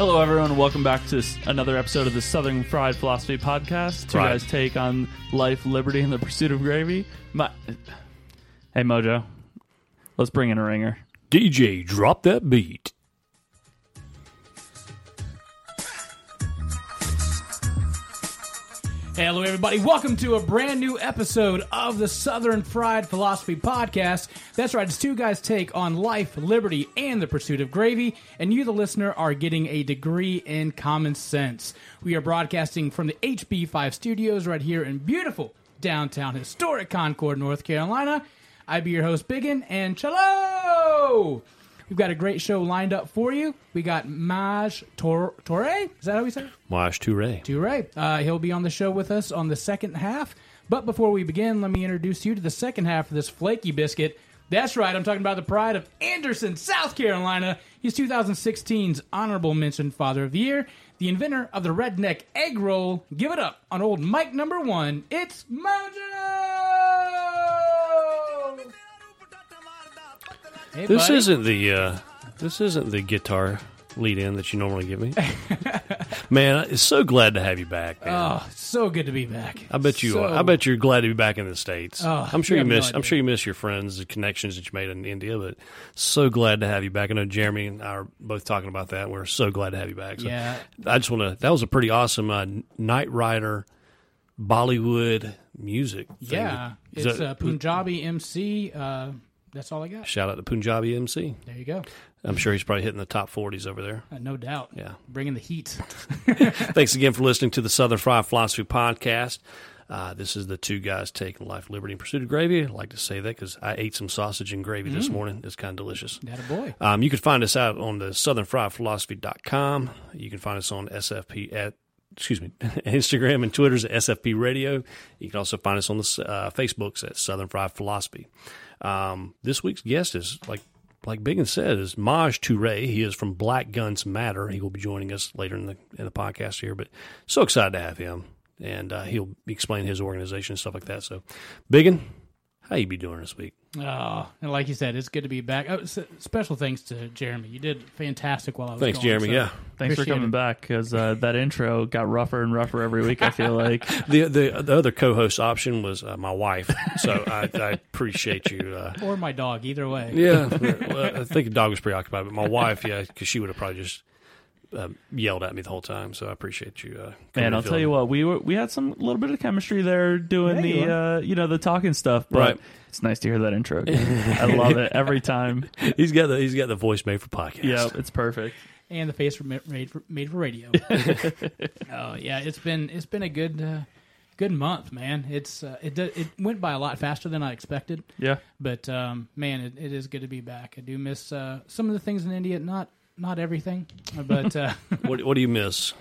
Hello, everyone. Welcome back to another episode of the Southern Fried Philosophy Podcast. Two Right. guys take on life, liberty, and the pursuit of gravy. My, hey, Mojo, let's bring in a ringer. DJ, drop that beat. Hello, everybody. Welcome to a brand new episode of the Southern Fried Philosophy Podcast. That's right, it's two guys' take on life, liberty, and the pursuit of gravy. And you, the listener, are getting a degree in common sense. We are broadcasting from the HB5 studios right here in beautiful downtown historic Concord, North Carolina. I be your host, Biggin, and Chalo! We've got a great show lined up for you. We got Maj Tor- Torre. Is that how we say it? Wash Touré. Toure. Uh, he'll be on the show with us on the second half. But before we begin, let me introduce you to the second half of this flaky biscuit. That's right, I'm talking about the pride of Anderson, South Carolina. He's 2016's Honorable Mention Father of the Year, the inventor of the redneck egg roll. Give it up on old Mike number one. It's Mojo! Hey, This buddy. isn't the uh, this isn't the guitar lead in that you normally give me. man, I'm so glad to have you back. Man. Oh, so good to be back. I bet you. So- are. I bet you're glad to be back in the states. Oh, I'm sure you you, have no miss. I'm sure you miss your friends, the connections that you made in India. But so glad to have you back. I know Jeremy and I are both talking about that. We're so glad to have you back. So Yeah. I just want to. That was a pretty awesome uh, Knight Rider Bollywood music. Yeah, it's that- uh, Punjabi MC. Uh, that's all I got. Shout out to Punjabi MC. There you go. I'm sure he's probably hitting the top 40s over there. Uh, no doubt. Yeah. Bringing the heat. Thanks again for listening to the Southern Fry Philosophy Podcast. Uh, this is the two guys taking life, liberty, and pursuit of gravy. I like to say that because I ate some sausage and gravy this morning. It's kind of delicious. That a boy. Um, you can find us out on the southernfriedphilosophy.com. You can find us on SFP at excuse me, Instagram and Twitter's at SFP Radio. You can also find us on the uh, Facebooks at Southern Fry Philosophy. Um, this week's guest is like like Biggin said is Maj Toure. He is from Black Guns Matter. He will be joining us later in the in the podcast here. But so excited to have him, and uh, he'll explain his organization and stuff like that. So, Biggin, how you be doing this week? Oh, and like you said, it's good to be back. Oh, s- special thanks to Jeremy. You did fantastic while I was Thanks, gone, Jeremy. so Yeah. Thanks for coming it. back because uh, that intro got rougher and rougher every week. I feel like The the the other co-host option was uh, my wife, so I, I appreciate you. Uh, Or my dog, either way. yeah, well, I think the dog was preoccupied, but my wife, yeah, because she would have probably just uh, yelled at me the whole time. So I appreciate you. Uh, Man, and I'll tell you what, we were we had some little bit of chemistry there doing Yeah, the uh, you know the talking stuff, but Right. it's nice to hear that intro. I love it every time. He's got the he's got the voice made for podcast. Yeah, it's perfect. And the face for, made for made for radio. oh yeah, it's been it's been a good uh, good month, man. It's uh, it it went by a lot faster than I expected. Yeah, But um, man, it, it is good to be back. I do miss uh, some of the things in India, not not everything, but uh, What what do you miss?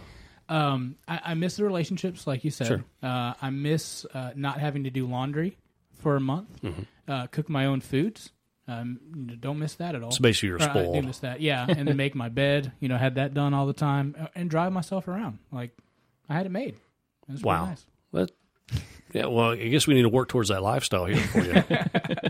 um, I, I miss the relationships, like you said. Sure. Uh, I miss uh, not having to do laundry for a month, uh, cook my own foods. Um, don't miss that at all. So basically, you're Or I do spoiled. miss that, yeah. And then make my bed. You know, had that done all the time, uh, and drive myself around. Like I had it made. It was Wow. nice. Yeah, well, I guess we need to work towards that lifestyle here for you.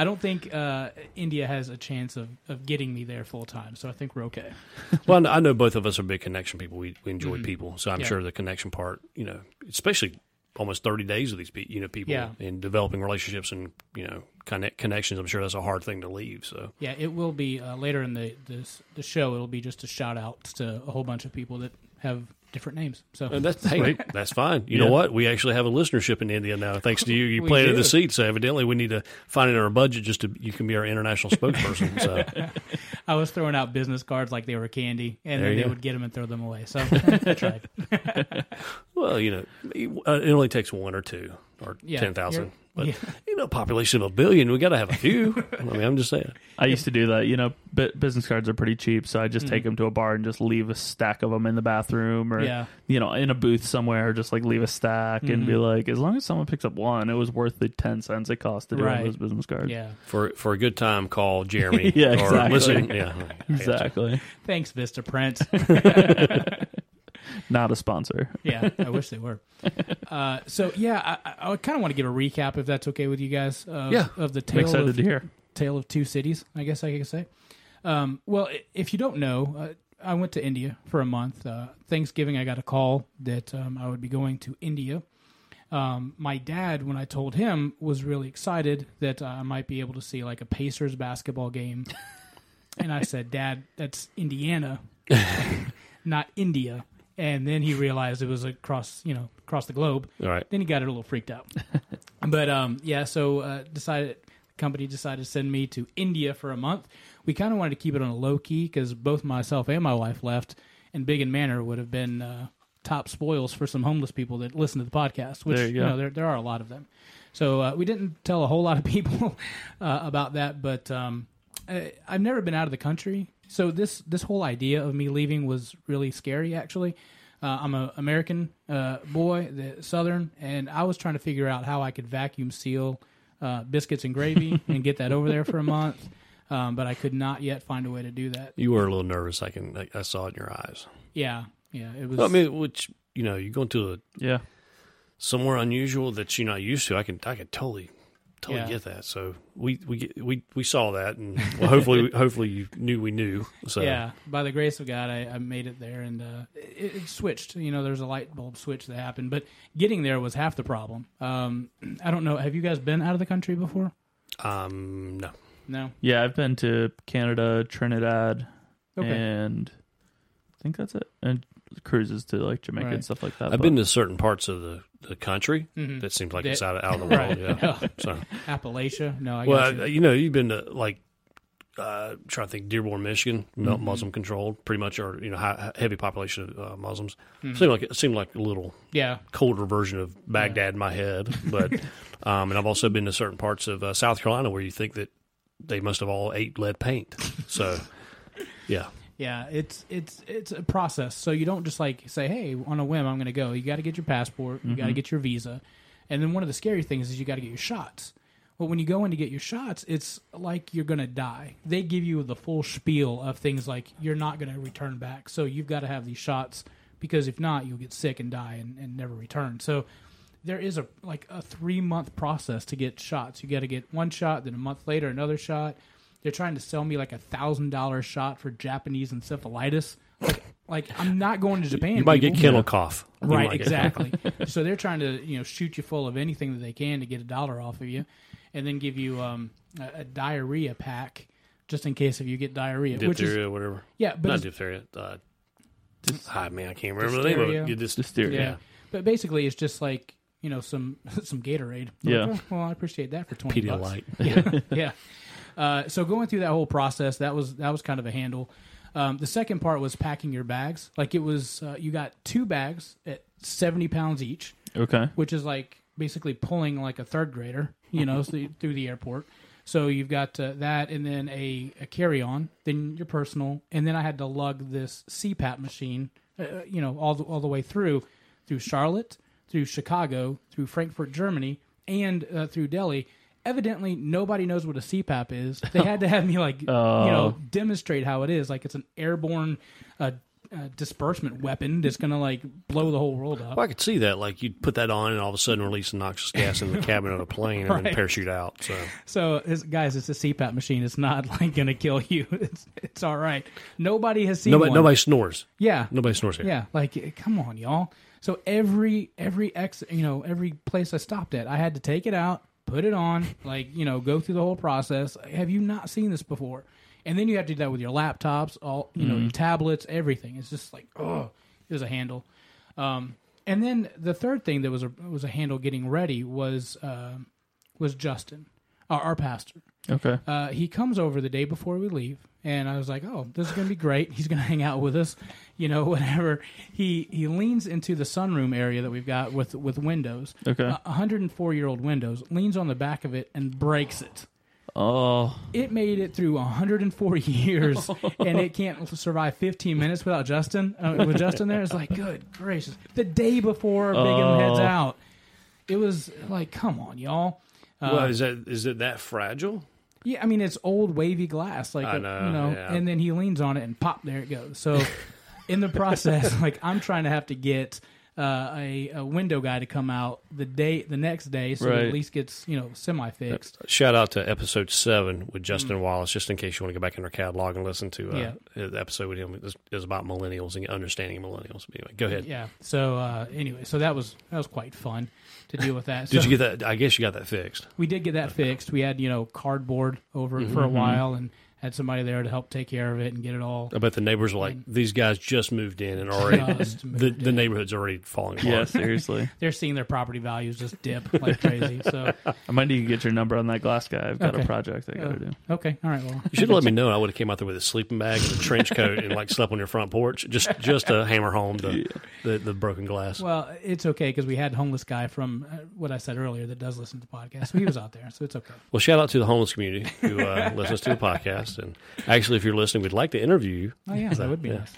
I don't think uh, India has a chance of, of getting me there full time, so I think we're okay. well, I know both of us are big connection people. We, we enjoy people, so I'm Mm-hmm. Yeah. sure the connection part, you know, especially almost 30 days with these people, you know, people Yeah. and developing relationships and you know connect connections. I'm sure that's a hard thing to leave. So Yeah, it will be uh, later in the this, the show. It'll be just a shout out to a whole bunch of people that have different names. So And that's hey, that's fine. You know what? We actually have a listenership in India now, thanks to you. You planted the seed, so evidently we need to find it in our budget just to you can be our international spokesperson. So I was throwing out business cards like they were candy, and There then they go. would get them and throw them away. So I tried. well, you know, it only takes one or two or Yeah, ten thousand. But yeah. you know, population of a billion, we got to have a few. I mean, I'm just saying. I used to do that. You know, bu- business cards are pretty cheap, so I just Mm. take them to a bar and just leave a stack of them in the bathroom, or Yeah. you know, in a booth somewhere. Just like leave a stack and be like, as long as someone picks up one, it was worth the ten cents it cost to do Right. those business cards. Yeah. For for a good time, call Jeremy. Yeah, Or exactly. listen, yeah, Exactly. Thanks, Vistaprint. Not a sponsor. yeah, I wish they were. Uh, so yeah, I, I kind of want to give a recap if that's okay with you guys. Of, Yeah. of the I'm tale excited of to hear. tale of two cities. I guess I could say. Um, well, if you don't know, uh, I went to India for a month. Uh, Thanksgiving, I got a call that um, I would be going to India. Um, my dad, when I told him, was really excited that uh, I might be able to see like a Pacers basketball game. and I said, Dad, that's Indiana, not India. And then he realized it was across, you know, across the globe. All right. Then he got it a little freaked out. but um, yeah, so uh, decided the company decided to send me to India for a month. We kind of wanted to keep it on a low key because both myself and my wife left, and Biggin Manor would have been uh, top spoils for some homeless people that listen to the podcast. Which There you you go. know there there are a lot of them. So uh, we didn't tell a whole lot of people uh, about that, but um, I, I've never been out of the country, so this this whole idea of me leaving was really scary. Actually, uh, I'm an American uh, boy, the Southern, and I was trying to figure out how I could vacuum seal uh, biscuits and gravy and get that over there for a month. Um, but I could not yet find a way to do that. You were a little nervous. I can. I, I saw it in your eyes. Yeah, yeah, it was. I mean, which you know, you're going to a Yeah. somewhere unusual that you're not used to. I can. I can totally. Totally Yeah. get that. So we we get, we we saw that, and well, hopefully hopefully you knew we knew. So Yeah, by the grace of God, I, I made it there, and uh, it, it switched. You know, there's a light bulb switch that happened, but getting there was half the problem. Um, I don't know. Have you guys been out of the country before? um no. No. Yeah, I've been to Canada, Trinidad, Okay. and I think that's it. And cruises to like Jamaica Right. and stuff like that. I've but- been to certain parts of the, the country Mhm. that seems like That- it's out of, out of the world. Right. Yeah. So Appalachia. No, I guess. well, got I- you. you know, you've been to like uh, trying to think Dearborn, Michigan, mu- Mm-hmm. Muslim controlled, pretty much, or you know, high, heavy population of uh, Muslims. Mm-hmm. Seemed like it seemed like a little Yeah. colder version of Baghdad in my head, but um, and I've also been to certain parts of uh, South Carolina where you think that they must have all ate lead paint. So, yeah, Yeah, it's it's it's a process. So you don't just like say, "Hey, on a whim, I'm going to go." You got to get your passport, you got to mm-hmm. get your visa, and then one of the scary things is you got to get your shots. Well, when you go in to get your shots, it's like you're going to die. They give you the full spiel of things like you're not going to return back, so you've got to have these shots because if not, you'll get sick and die and, and never return. So there is a like a three month process to get shots. You got to get one shot, then a month later another shot. They're trying to sell me like a thousand dollar shot for Japanese encephalitis. Like, like I'm not going to Japan. you might get people. kennel cough, Right, might exactly. so they're trying to you know shoot you full of anything that they can to get a dollar off of you, and then give you um, a, a diarrhea pack just in case if you get diarrhea. Which is whatever. yeah, but Not it's- diphtheria. Uh, ah, man, I can't remember the name of it. You just Dysteria. yeah. But basically, it's just like you know some some Gatorade. Yeah. Like, oh, well, I appreciate that for twenty bucks. Pedialyte. yeah, yeah. Uh, so going through that whole process, that was that was kind of a handle. Um, the second part was packing your bags. Like it was, uh, you got two bags at seventy pounds each, Okay. which is like basically pulling like a third grader, you know, through the airport. So you've got uh, that, and then a, a carry on, then your personal, and then I had to lug this CPAP machine, uh, you know, all the, all the way through, through Charlotte, through Chicago, through Frankfurt, Germany, and uh, through Delhi. Evidently, nobody knows what a CPAP is. They had to have me like, you know, demonstrate how it is. Like it's an airborne uh, uh, disbursement weapon that's gonna like blow the whole world up. Well, I could see that. Like you'd put that on, and all of a sudden release a noxious gas in the cabin of a plane, and then parachute out. So So, it's, guys, it's a CPAP machine. It's not like going to kill you. It's, it's all right. Nobody has seen nobody, one. nobody snores. Yeah, Nobody snores here. yeah. Like, eh, come on, y'all. So every every ex, you know, every place I stopped at, I had to take it out, put it on, like you know, go through the whole process. Have you not seen this before? And then you have to do that with your laptops, all you know, your tablets, everything. It's just like, oh, it was a handle. Um, and then the third thing that was a was a handle getting ready was um was Justin, our, our pastor. Okay. Uh, he comes over the day before we leave, and I was like, "Oh, this is going to be great. He's going to hang out with us, you know, whatever." He he leans into the sunroom area that we've got with with windows, Okay. a 104 year old windows. Leans on the back of it and breaks it. Oh, It made it through 104 years, and it can't survive 15 minutes without Justin. Uh, with Justin there, it's like, good gracious! The day before Big M heads Oh. out, it was like, come on, y'all. Uh, well, is that is it that fragile? Yeah, I mean it's old wavy glass, like I uh, know, you know, yeah. and then he leans on it and pop, there it goes. So in the process, like I'm trying to have to get uh, a, a window guy to come out the day the next day, so it Right. at least gets you know semi fixed. Shout out to episode seven with Justin Wallace, just in case you want to go back in our catalog and listen to uh, Mm. Yeah. the episode with him. It was, it was about millennials and understanding millennials. But anyway, go ahead. Yeah. So uh, anyway, so that was that was quite fun to deal with that. Did So you get that? I guess you got that fixed. We did get that fixed. We had you know cardboard over it for a Mm-hmm. while and had somebody there to help take care of it and get it all. I bet the neighbors were like, "These guys just moved in and already Just moved the, the neighborhood's already falling apart." Yeah, seriously. They're seeing their property values just dip like crazy. So I might need to get your number on that glass guy. I've got Okay. a project I got to Oh. do. okay, all right. Well, You should have let me know. I would have came out there with a sleeping bag and a trench coat and like slept on your front porch just just to hammer home the the, the broken glass. well, it's okay because we had homeless guy from uh, what I said earlier that does listen to the podcast. He was out there, so it's okay. Well, shout out to the homeless community who uh, listens to the podcast. And actually, if you're listening, we'd like to interview you. Oh yeah, that would be yeah. nice.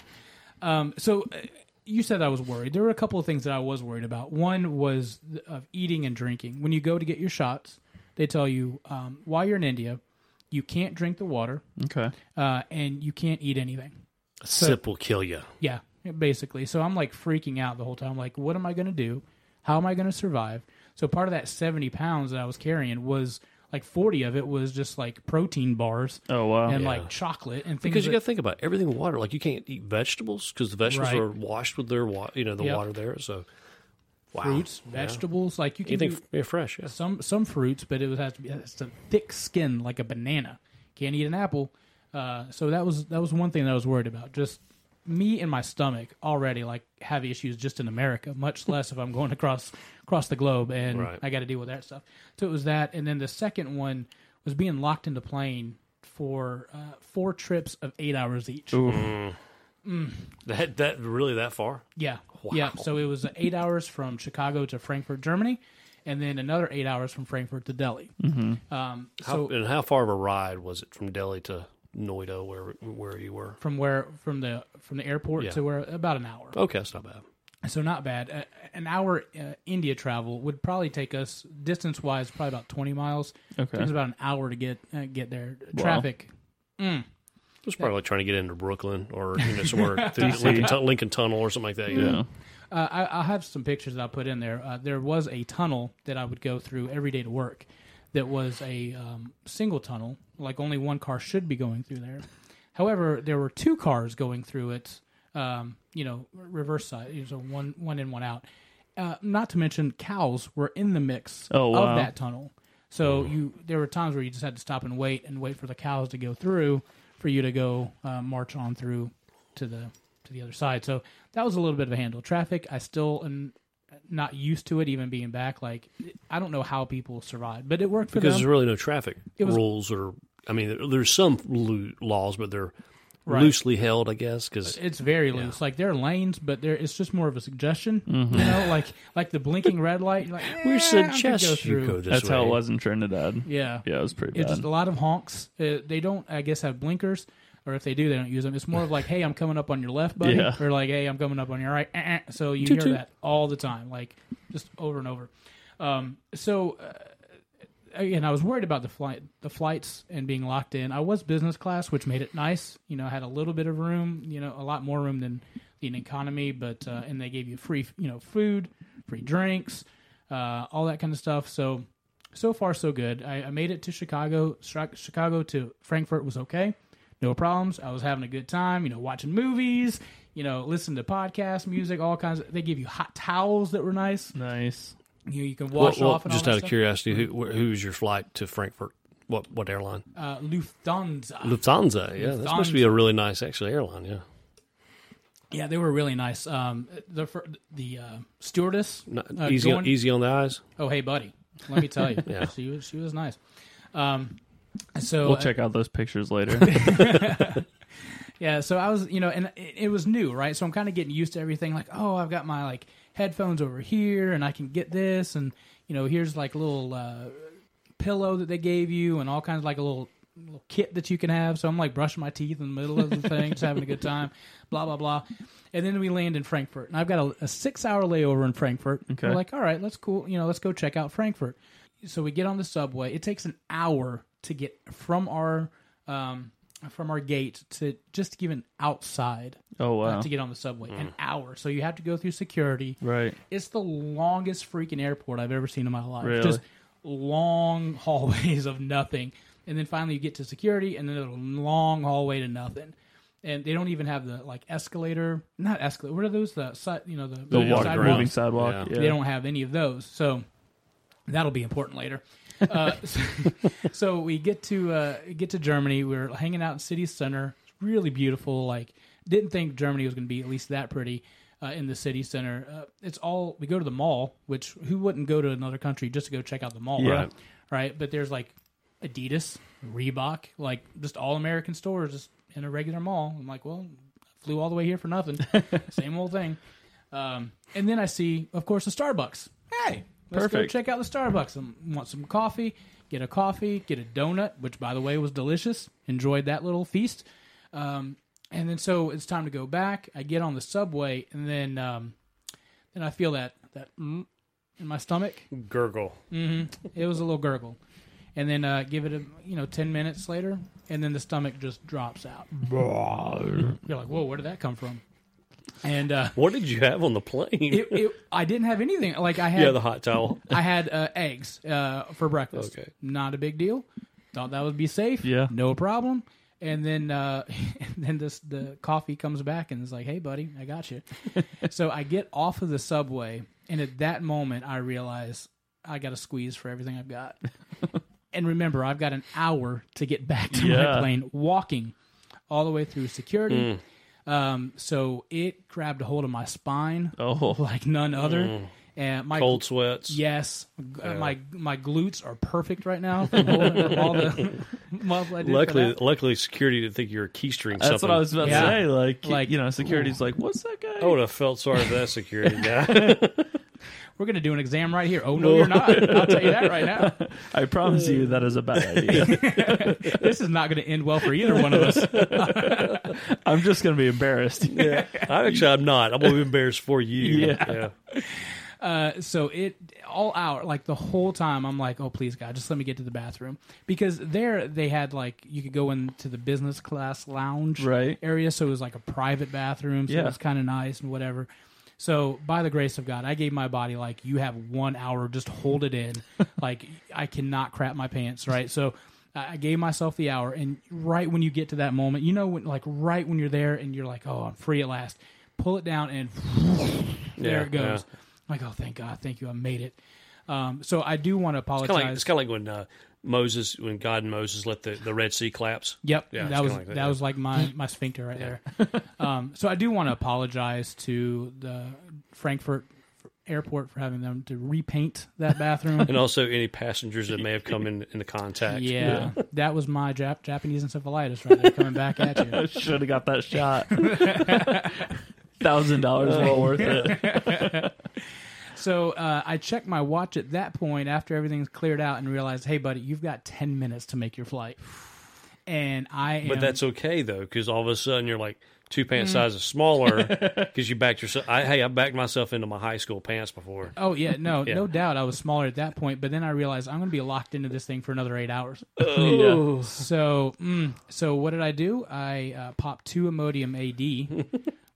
Um, so uh, you said I was worried. There were a couple of things that I was worried about. One was th- of eating and drinking. When you go to get your shots, they tell you um, while you're in India, you can't drink the water Okay. uh, and you can't eat anything. A sip will kill you. Yeah, basically. So I'm like freaking out the whole time. I'm Like, what am I going to do? How am I going to survive? So part of that 70 pounds that I was carrying was like 40 of it was just like protein bars Oh wow. and Yeah. like chocolate and things. Because you got to think about it. everything with water. Like you can't eat vegetables because the vegetables Right. are washed with their water, you know the Yep. water there. So wow. fruits, Yeah. vegetables. Like you can anything do f- yeah, fresh. Yeah. some some fruits, but it was has to be it's a thick skin like a banana. Can't eat an apple. Uh, so that was that was one thing that I was worried about. Just me and my stomach already like have issues just in America, much less if I'm going across across the globe and Right. I got to deal with that stuff. So it was that, and then the second one was being locked into plane for uh, four trips of eight hours each. Oof. That that really that far? Yeah, yeah. So it was eight hours from Chicago to Frankfurt, Germany, and then another eight hours from Frankfurt to Delhi. Mm-hmm. Um, How, so and how far of a ride was it from Delhi to Noida, where where you were? from where from the from the airport Yeah. to where about an hour. Okay, that's not bad. So not bad. Uh, an hour uh, India travel would probably take us distance wise probably about twenty miles. Okay. Takes about an hour to get uh, get there. Wow. Traffic. It was probably like trying to get into Brooklyn or you know somewhere through DC. Lincoln, Tu- Lincoln Tunnel or something like that. Yeah. know? Uh, I, I'll have some pictures that I'll put in there. Uh, there was a tunnel that I would go through every day to work. That was a um, single tunnel, like only one car should be going through there. However, there were two cars going through it. Um, you know, reverse side, so one one in, one out. Uh, not to mention, cows were in the mix Oh, wow. of that tunnel. So you, there were times where you just had to stop and wait and wait for the cows to go through for you to go uh, march on through to the to the other side. So that was a little bit of a handle. Traffic, I still am not used to it, even being back. Like I don't know how people survive, but it worked for because them. there's really no traffic It was- rules or I mean there's some laws, but they're Right. loosely held, I guess. Because It's very loose. Like there are lanes, but there it's just more of a suggestion. Mm-hmm. You know, like like the blinking red light. Like, eh, we I could go suggest you go this That's how it was in Trinidad. Yeah, Yeah, it was pretty It's just a lot of honks. Uh, they don't, I guess, have blinkers, or if they do, they don't use them. It's more of like, "Hey, I'm coming up on your left, buddy," Yeah. or like, "Hey, I'm coming up on your right." Eh, eh. So you hear that all the time, like just over and over. Um, so uh, again, I was worried about the flight, the flights, and being locked in. I was business class, which made it nice. You know, I had a little bit of room. You know, a lot more room than the economy, but uh, and they gave you free, you know, food, free drinks, uh, all that kind of stuff. So so far so good. I, I made it to Chicago. Chi- Chicago to Frankfurt was okay, no problems. I was having a good time. You know, watching movies. You know, listening to podcasts, music, all kinds. of They give you hot towels that were nice. nice. You, know, you can Well, wash well, off. And just all out of stuff. curiosity, who wh- who's your flight to Frankfurt? What what airline? uh, Lufthansa. Lufthansa. Yeah, that's supposed to be a really nice actually airline. Yeah, yeah, they were really nice. Um, the fir- the uh, stewardess. Not, uh, easy on, going- easy on the eyes. Oh, hey, buddy. Let me tell you, Yeah. she was she was nice. Um, so We'll uh, check out those pictures later. Yeah, so I was, you know, and it, it was new, right? So I'm kind of getting used to everything. Like, oh, I've got my like headphones over here, and I can get this, and you know, here's like a little uh, pillow that they gave you, and all kinds of like a little little kit that you can have. So I'm like brushing my teeth in the middle of the thing, just having a good time, blah blah blah. And then we land in Frankfurt, and I've got a, a six hour layover in Frankfurt. Okay. We're like, all right, let's cool, you know, let's go check out Frankfurt. So we get on the subway. It takes an hour to get from our um, from our gate to just even outside Oh uh, to get on the subway. An hour. So you have to go through security. right. It's the longest freaking airport I've ever seen in my life. Really? Just long hallways of nothing. And then finally you get to security and then a long hallway to nothing. And they don't even have the like escalator, not escalator. What are those? The side, you know, the, The Yeah, walk, sidewalks? moving sidewalk. Yeah. Yeah. They don't have any of those. So that'll be important later. Uh, so, so we get to uh, get to Germany. We're hanging out in city center. It's really beautiful. Like didn't think Germany was going to be at least that pretty uh, in the city center. Uh, it's all we go to the mall, which who wouldn't go to another country just to go check out the mall, Yeah. right? Right. But there's like Adidas, Reebok, like just all American stores just in a regular mall. I'm like, well, flew all the way here for nothing. Same old thing. Um, and then I see, of course, the Starbucks. Hey, let's Perfect. go check out the Starbucks. I want some coffee. Get a coffee. Get a donut, which by the way was delicious. Enjoyed that little feast. Um, and then so it's time to go back. I get on the subway, and then um, then I feel that that mm, in my stomach. Gurgle. It was a little gurgle, and then uh, give it a you know ten minutes later, and then the stomach just drops out. You're like, whoa, where did that come from? And uh, What did you have on the plane? it, it, I didn't have anything. Like I had, yeah, the hot towel. I had uh, eggs uh, for breakfast. Okay. not a big deal. Thought that would be safe. Yeah. no problem. And then, uh, and then this the coffee comes back and is like, "Hey, buddy, I got you." so I get off of the subway, and at that moment, I realize I got to squeeze for everything I've got. and remember, I've got an hour to get back to my plane, walking all the way through security. Um, so it grabbed a hold of my spine Oh. like none other. And my Cold sweats. Yes, Uh, my my glutes are perfect right now from holding all the muscle I did. for Luckily, that. luckily, security didn't think you were keystring That's something. what I was about Yeah. to say. Like, Like, you know, security's like, what's that guy? I would have felt sorry for that security guy. We're gonna do an exam right here. Oh no, you're not. I'll tell you that right now. I promise you that is a bad idea. This is not gonna end well for either one of us. I'm just gonna be embarrassed. yeah. I actually, I'm not. I'm gonna be embarrassed for you. Yeah. Uh, so it all out like the whole time. I'm like, oh please God, just let me get to the bathroom because there they had like you could go into the business class lounge Right. area, so it was like a private bathroom. So Yeah. it was kind of nice and whatever. So by the grace of God, I gave my body like you have one hour, just hold it in. like I cannot crap my pants, right? So I gave myself the hour, and right when you get to that moment, you know, when, like right when you're there and you're like, oh, I'm free at last. Pull it down and there Yeah, it goes. yeah. Like, oh, thank God, thank you, I made it. Um, so I do want to It's kind apologize. of like, it's kind of like when uh, Moses, when God and Moses let the, the Red Sea collapse. Yep, Yeah, that was like that, that, yeah. was like my my sphincter right there. Um, so I do want to apologize to the Frankfurt airport for having them to repaint that bathroom. And also any passengers that may have come in into contact. yeah, that was my Jap- Japanese encephalitis right there coming back at you. Should have got that shot. Thousand dollars well worth it. So uh, I checked my watch at that point after everything's cleared out and realized, hey, buddy, you've got ten minutes to make your flight. And I am, But that's okay though, because all of a sudden you're like two pants Mm. sizes smaller because you backed yourself. I, hey, I backed myself into my high school pants before. Oh yeah, no, Yeah. no doubt. I was smaller at that point, but then I realized I'm going to be locked into this thing for another eight hours. yeah. So, mm, so what did I do? I uh, popped two Imodium AD,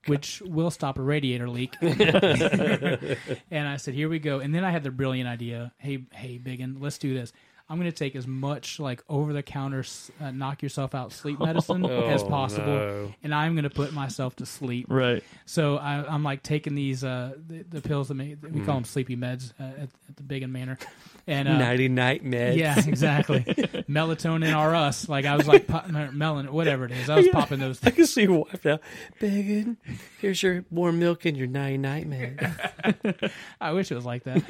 which will stop a radiator leak. and I said, "Here we go." And then I had the brilliant idea: "Hey, hey, Biggin, let's do this. I'm going to take as much like over the counter uh, knock yourself out sleep medicine as Oh, possible, no. and I'm going to put myself to sleep." Right. So I, I'm like taking these uh, the, the pills that make, we Mm-hmm. call them sleepy meds uh, at, at the Biggin Manor, and uh, Nighty night meds. yeah, exactly. Melatonin or us. Like I was like pop, melon, whatever it is. I was popping those. I can see your wife now. Biggin, here's your warm milk and your nighty night meds. I wish it was like that.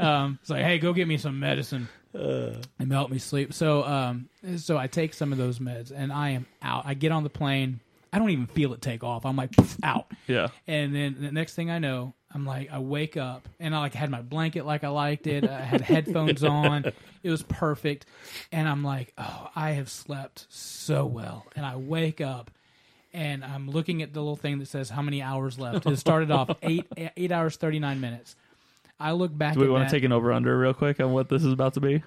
Um, it's like, hey, go get me some medicine and help me sleep. So, um, so I take some of those meds and I am out. I get on the plane. I don't even feel it take off. I'm like out. Yeah. And then the next thing I know, I'm like, I wake up and I like had my blanket like I liked it. I had headphones on. It was perfect. And I'm like, oh, I have slept so well. And I wake up and I'm looking at the little thing that says how many hours left. It started off eight eight hours thirty nine minutes. I look back. Do we at want that, to take an over under real quick on what this is about to be?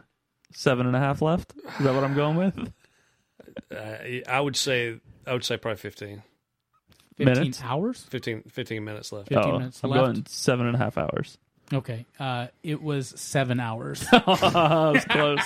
Seven and a half left. Is that what I'm going with? Uh, I would say I would say probably 15, 15 Minutes? hours? 15, 15 minutes left. 15 oh, minutes I'm left. going seven and a half hours. Okay. Uh, it was seven hours. I was close.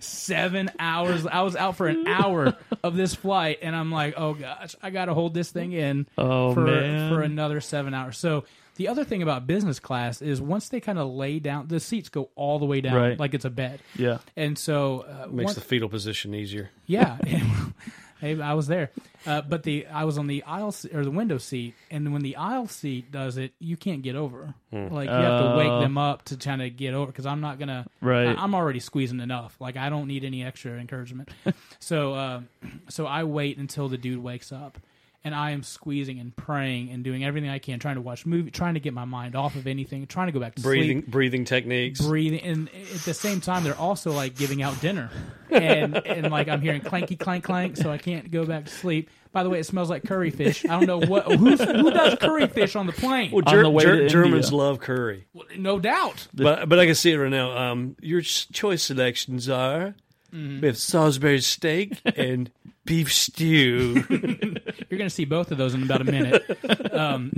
seven hours. I was out for an hour of this flight, and I'm like, oh gosh, I got to hold this thing in Oh, for man. for another seven hours. So the other thing about business class is once they kind of lay down, the seats go all the way down, Right. like it's a bed. yeah. And so uh, Makes once- the fetal position easier. yeah. Hey, I was there, uh, but the I was on the aisle or the window seat, and when the aisle seat does it, you can't get over. Like you have to wake Oh. them up to try to get over because I'm not gonna. Right. I, am already squeezing enough. Like I don't need any extra encouragement. so, uh, so I wait until the dude wakes up, and I am squeezing and praying and doing everything I can, trying to watch movie, trying to get my mind off of anything, trying to go back to Breathing sleep. Breathing techniques. breathing and at the same time they're also like giving out dinner. And and like i'm hearing clanky clank clank so i can't go back to sleep. By the way it smells like curry fish. I don't know what who's, who does curry fish on the plane? Well, On Ger- the way Ger- to Germans India. love curry, no doubt. But but I can see it right now. Um, your choice selections are Mm-hmm. we have Salisbury steak and beef stew. you're gonna see both of those in about a minute um,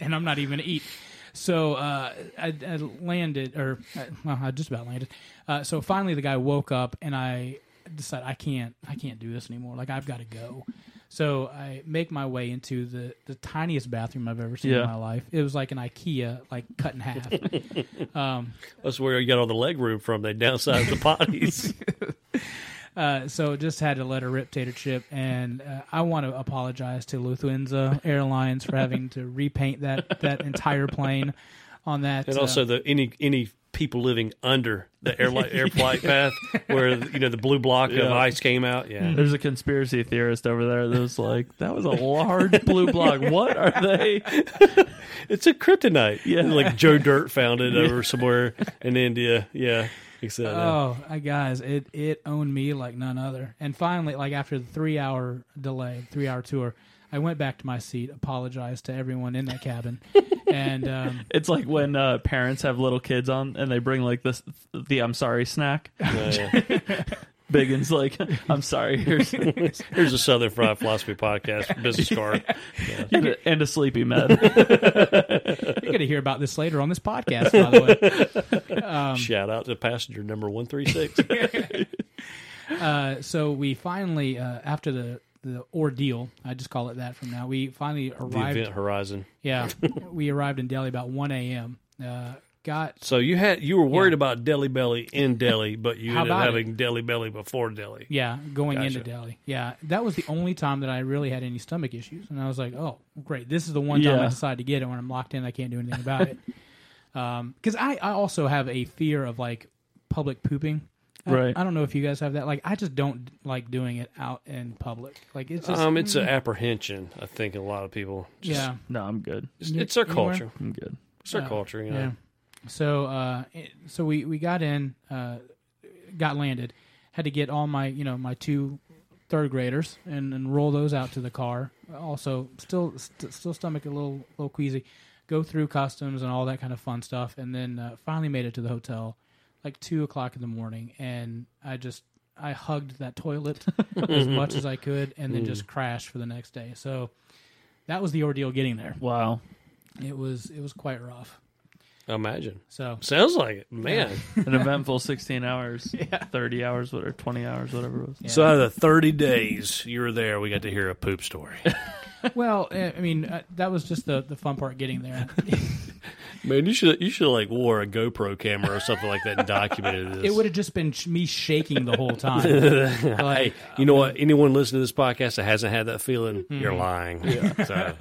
and i'm not even gonna eat so uh, I, I landed, or uh, well, I just about landed. Uh, so finally, the guy woke up, and I decided I can't, I can't do this anymore. Like I've got to go. So I make my way into the the tiniest bathroom I've ever seen Yeah. in my life. It was like an IKEA, like cut in half. um, That's where you got all the leg room from. They downsized the potties. uh, so just had to let her rip tater chip, and uh, I want to apologize to Lufthansa Airlines for having to repaint that that entire plane on that. and uh, also the any any people living under the air air flight path where you know the blue block of Yeah. ice came out. Yeah, There's a conspiracy theorist over there that was like, that was a large blue block. What are they? it's a kryptonite. Yeah. like Joe Dirt found it over somewhere in India. Yeah, except uh, Oh, I, guys, it it owned me like none other. And finally, like after the three hour delay, three hour tour, I went back to my seat, apologized to everyone in that cabin, and um, It's like when uh, parents have little kids on and they bring like this, the I'm sorry snack. yeah. Biggin's like, I'm sorry, here's here's a Southern Fried Philosophy podcast business card. and a, and a sleepy med. you're going to hear about this later on this podcast. By the way, Um, Shout out to passenger number one three six. uh, so we finally, uh, after the the ordeal, I just call it that from now. We finally The arrived. event horizon. Yeah, we arrived in Delhi about one a.m. Uh, got So you had you were worried Yeah. about Delhi Belly in Delhi, but you How ended up about having Delhi Belly before Delhi. Yeah, going into Delhi. Yeah, that was the only time that I really had any stomach issues, and I was like, "Oh, great! This is the one time I Yeah. decided to get it. When I'm locked in, I can't do anything about it." Because I, I also have a fear of like public pooping. I, Right. I don't know if you guys have that. Like, I just don't like doing it out in public. Like, it's just Um, it's an apprehension. I think a lot of people. Just, yeah, No, I'm good. it's, it's our anywhere? culture. I'm good. It's our Yeah. culture. You know. yeah. So, uh, so we we got in, uh, got landed, had to get all my you know my two third graders and, and roll those out to the car. Also, still st- still stomach a little little queasy. Go through customs and all that kind of fun stuff, and then uh, finally made it to the hotel, like two o'clock in the morning, and I just I hugged that toilet as much as I could, and then just mm. crashed for the next day. So that was the ordeal getting there. Wow. It was it was quite rough. Imagine. So Sounds like it, man. An eventful 16 hours, yeah, 30 hours, whatever, 20 hours, whatever it was. yeah. So out of the thirty days you were there, we got to hear a poop story. Well, eh, I mean, uh, that was just the, the fun part getting there. Man, you should you should like wore a GoPro camera or something like that and documented this. It would have just been sh- me shaking the whole time. Hey, like, you know what? Anyone listening to this podcast that hasn't had that feeling, you're lying. So,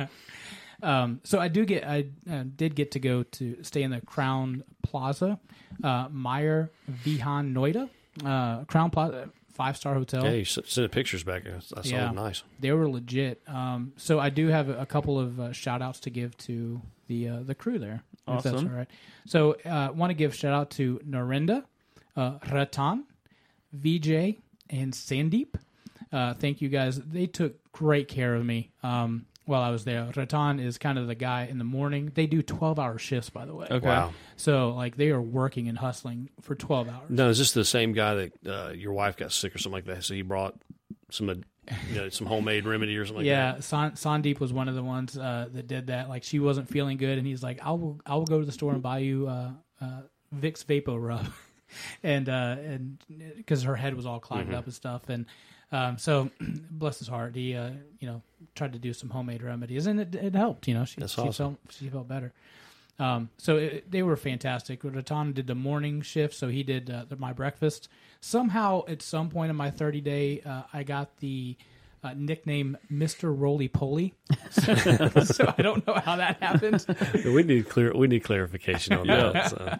um, so I do get, I uh, did get to go to stay in the Crowne Plaza, uh, Mayur Vihar Noida, uh, Crowne Plaza, five star hotel. yeah, you s- the pictures back. I saw Yeah. them nice. They were legit. Um, so I do have a, a couple of uh, shout outs to give to the uh, the crew there. If that's Awesome. all right. So uh, want to give shout out to Narinda, uh, Ratan, VJ, and Sandeep. Uh, thank you guys. They took great care of me um, while I was there. Ratan is kind of the guy in the morning. They do twelve hour shifts, by the way. Okay. Wow. So like they are working and hustling for twelve hours. No, is this the same guy that uh, your wife got sick or something like that? So he brought some uh, you know some homemade remedy or something. yeah, like San, Sandeep was one of the ones uh, that did that. Like she wasn't feeling good, and he's like, "I will, I will go to the store and buy you uh, uh, Vicks VapoRub," and uh, and because her head was all clogged Mm-hmm. up and stuff, and um, so bless his heart, he uh, you know tried to do some homemade remedies, and it, it helped. You know, she That's she awesome. felt she felt better. Um, so it, they were fantastic. Ratan did the morning shift, so he did uh, my breakfast. Somehow, at some point in my 30 day, uh, I got the uh, nickname Mister Roly Poly. So, so I don't know how that happened. We need clear. We need clarification on that. So.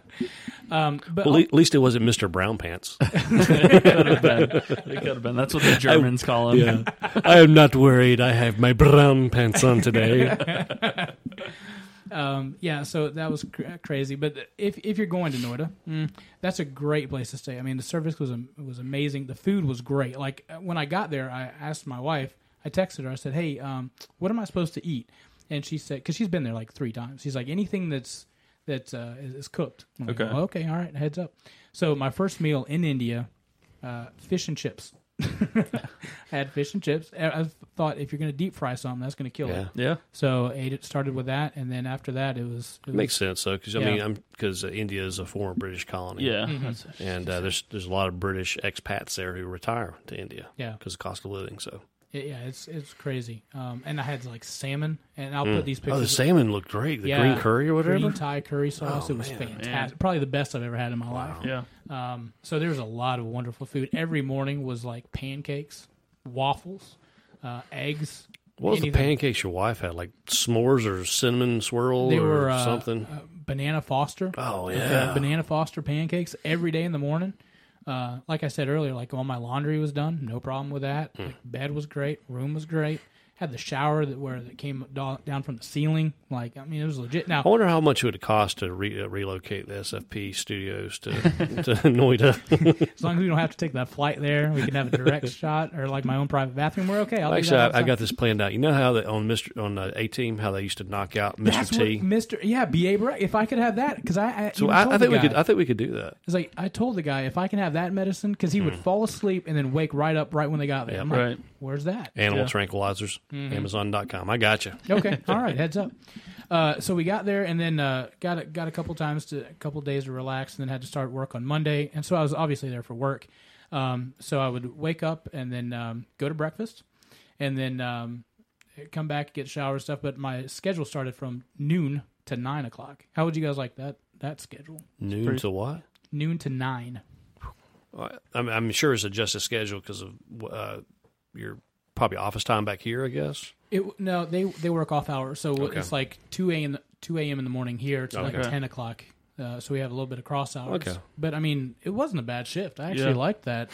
Um, but Well, at least it wasn't Mister Brown Pants. it could have been. It could have been. That's what the Germans call him. I am not worried. I have my brown pants on today. Um, yeah, so that was cr- crazy. But if if you're going to Noida, mm, that's a great place to stay. I mean, the service was am- was amazing. The food was great. Like uh, when I got there, I asked my wife. I texted her. I said, "Hey, um, what am I supposed to eat?" And she said, because she's been there like three times. She's like, anything that's that uh, is, is cooked. I'm like, Okay. "Oh, okay, all right, heads up. So my first meal in India, uh, fish and chips. I had fish and chips. I I thought if you're going to deep fry something, that's going to kill Yeah. it. Yeah. So ate it started with that, and then after that, it was it was, Makes sense though, because I Yeah. mean, I'm because uh, India is a former British colony. Yeah. Mm-hmm. That's- and uh, there's there's a lot of British expats there who retire to India. Yeah. because of cost of living. So It- yeah, it's it's crazy. Um, and I had like salmon, and I'll put these pictures. oh, the salmon looked great. The Yeah, green curry or whatever. green Thai curry sauce. Oh, it was man. fantastic. Probably the best I've ever had in my life. Yeah. Um, so there was a lot of wonderful food. Every morning was like pancakes, waffles, uh, eggs. what was the anything. pancakes your wife had? Like s'mores or cinnamon swirl They or were uh, something? uh, banana Foster. oh Uh, yeah. banana Foster pancakes every day in the morning. Uh, like I said earlier, like all my laundry was done, no problem with that. Hmm. Like, bed was great, room was great. Had the shower that where that came down from the ceiling. Like I mean, it was legit. Now I wonder how much it would cost to re- uh, relocate the SFP studios to to Noida. as long as we don't have to take that flight there, we can have a direct shot or like my own private bathroom. We're okay. I'll do Actually, I, I got this planned out. You know how that on Mister on uh, A Team how they used to knock out Mister That's T. what Mr. Yeah, BA If I could have that, because I, I so I, I the think we could. I think we could do that. It's like I told the guy if I can have that medicine because he would fall asleep and then wake right up right when they got there. Yeah. I'm like, Right. Where's that? Animal Yeah. tranquilizers. Amazon.com. I got you. Okay, all right, heads up. Uh, so we got there and then uh, got a, got a couple times to a couple days to relax and then had to start work on Monday. And so I was obviously there for work. Um, so I would wake up and then um, go to breakfast and then um, come back get shower and stuff. But my schedule started from noon to nine o'clock. How would you guys like that that schedule? Noon pretty- to what? Noon to nine. I'm, I'm sure it's adjusted schedule because of uh, your probably office time back here. I guess. It no, they they work off hours, so Okay. it's like two a.m. two a.m. in the morning here to like ten o'clock. Uh, so we have a little bit of cross hours. Okay. but I mean, it wasn't a bad shift. I actually Yeah. liked that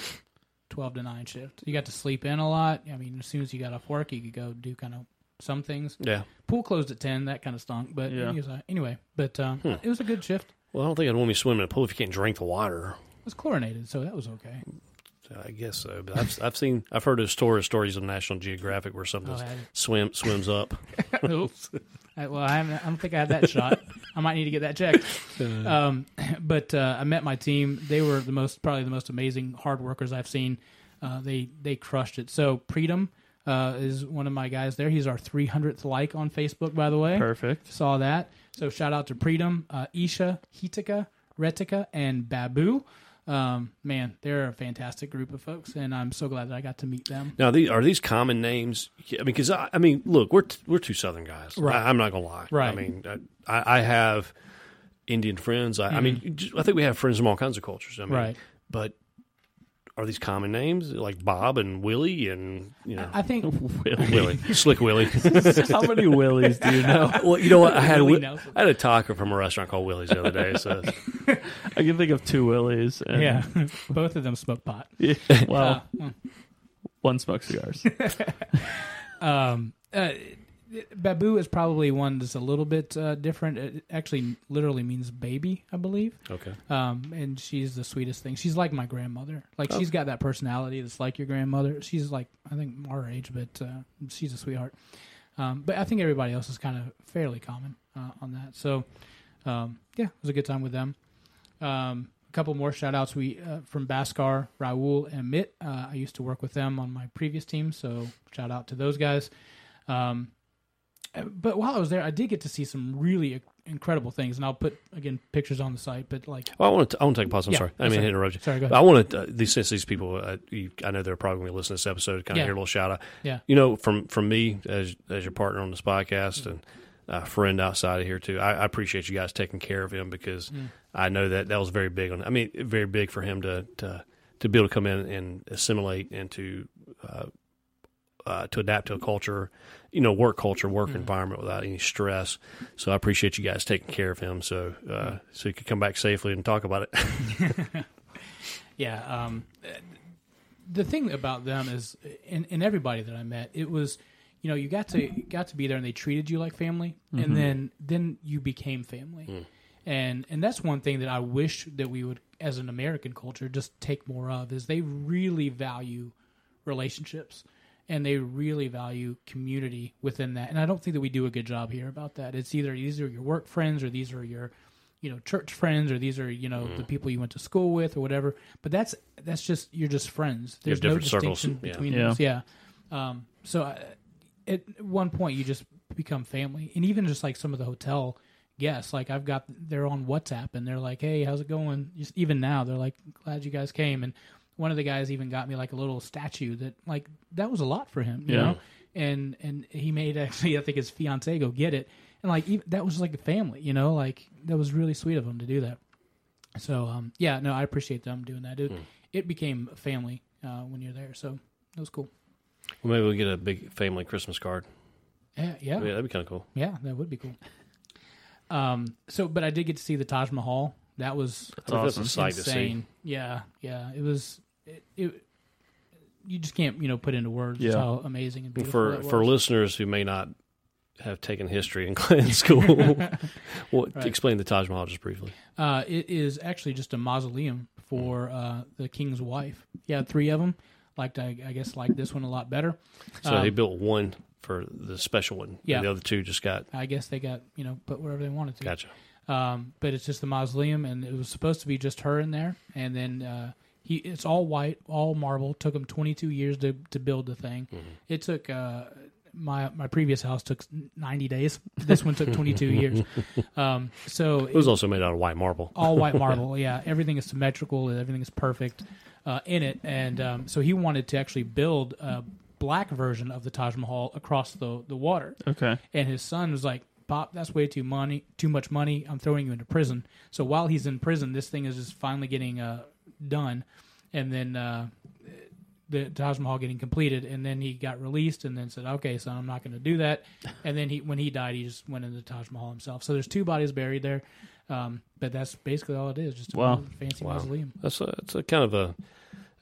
twelve to nine shift. You got to sleep in a lot. I mean, as soon as you got off work, you could go do kind of some things. Yeah. Pool closed at ten. That kind of stunk, but Yeah. it uh, anyway. But um, Hmm. it was a good shift. Well, I don't think I'd want me swimming in a pool if you can't drink the water. It was chlorinated, so that was okay. I guess so. But I've, I've seen, I've heard of stories, stories of National Geographic where something Oh, I had swim swims up. Oops. I, well, I, haven't, I don't think I had that shot. I might need to get that checked. Um, but uh, I met my team. They were the most, probably the most amazing hard workers I've seen. Uh, they they crushed it. So Preedom uh, is one of my guys there. He's our 300th like on Facebook, by the way. Perfect. Saw that. So shout out to Preedom, uh, Isha, Hitika, Retika, and Babu. Um, man, they're a fantastic group of folks, and I'm so glad that I got to meet them. Now, these, are these common names? I mean, because I, I mean, look, we're t- we're two Southern guys. Right. I, I'm not gonna lie. Right. I mean, I, I have Indian friends. I, I mean, just- I think we have friends from all kinds of cultures. I mean, Mm-hmm. Right. But are these common names like Bob and Willie and you know I think Willie. Willie, Slick Willie? How many Willies do you know? well, you know what? I had a, Willie I had a taco from a restaurant called Willie's the other day. So I can think of two Willies. And, yeah, both of them smoke pot. Yeah. Well, Uh, one smokes cigars. um, uh, Babu is probably one that's a little bit uh, different. It actually literally means baby, I believe. okay, Um, and she's the sweetest thing. She's like my grandmother. Like she's got that personality that's like your grandmother. She's like I think our age, but uh, she's a sweetheart. Um, but I think everybody else is kind of fairly common uh, on that. So um, yeah, it was a good time with them. Um, a couple more shout outs we uh, from Baskar, Rahul, and Mitt. Uh, I used to work with them on my previous team, so shout out to those guys. Um, but while I was there, I did get to see some really incredible things, and I'll put again pictures on the site. But like, Well, I want to. I want to take a pause. I'm Yeah, sorry. I mean, interrupt you. Sorry, go ahead. I want to. Uh, these since these people, uh, you, I know they're probably going to listen to this episode. Kind of Yeah. hear a little shout out. Yeah. You know, from from me as as your partner on this podcast and a friend outside of here too. I, I appreciate you guys taking care of him because Mm. I know that that was very big on. I mean, very big for him to to to be able to come in and assimilate and to. Uh, uh, to adapt to a culture, you know, work culture, work Mm. environment without any stress. So I appreciate you guys taking care of him, so uh, so he could come back safely and talk about it. Yeah. Um, the thing about them is, and, and everybody that I met, it was, you know, you got to got to be there, and they treated you like family, and then then you became family, and and that's one thing that I wish that we would, as an American culture, just take more of is they really value relationships. And they really value community within that, and I don't think that we do a good job here about that. It's either these are your work friends, or these are your you know church friends or these are you know Mm-hmm. the people you went to school with or whatever. But that's that's just you're just friends. There's no different circles, distinction yeah. between Yeah. those. Yeah. Um so I, at one point you just become family. And even just like some of the hotel guests like i've got they're on whatsapp and they're like hey how's it going? Just even now they're like glad you guys came. And one of the guys even got me like a little statue that like that was a lot for him you Yeah. know? And and he made actually i think his fiance go get it. And like even, that was like a family you know? Like that was really sweet of him to do that. So um yeah no i appreciate them doing that. It, it became family uh when you're there. So that was cool. Well, maybe we'll get a big family Christmas card. yeah yeah. Yeah, that'd be kind of cool. yeah that would be cool. Um so but i did get to see the taj mahal that was That's I think that's awesome. sight to see. insane yeah yeah it was it, it you just can't you know put into words Yeah. how amazing and beautiful For that for was. listeners who may not have taken history in, in school, Right. explain the Taj Mahal just briefly. Uh, it is actually just a mausoleum for uh, the king's wife. He had three of them. Liked, I, I guess, like this one a lot better. So Um, he built one for the special one. Yeah. And the other two just got I guess they got you know put wherever they wanted to. gotcha. Um, but it's just the mausoleum, and it was supposed to be just her in there. And then uh, he, it's all white, all marble. Took him 22 years to to build the thing. It took uh, my my previous house took 90 days. This one took 22 years. Um, so It was also made out of white marble. all white marble. Yeah, everything is symmetrical. Everything is perfect uh, in it. And um, so he wanted to actually build a black version of the Taj Mahal across the the water. Okay. And his son was like, "Pop, that's way too money, too much money. I'm throwing you into prison." So while he's in prison, this thing is just finally getting uh, done, and then. Uh, the Taj Mahal getting completed, and then he got released, and then said, "Okay, son, I'm not going to do that." And then he, when he died, he just went into Taj Mahal himself. So there's two bodies buried there, um, but that's basically all it is, just a Wow. fancy Wow. mausoleum. That's a, it's a kind of a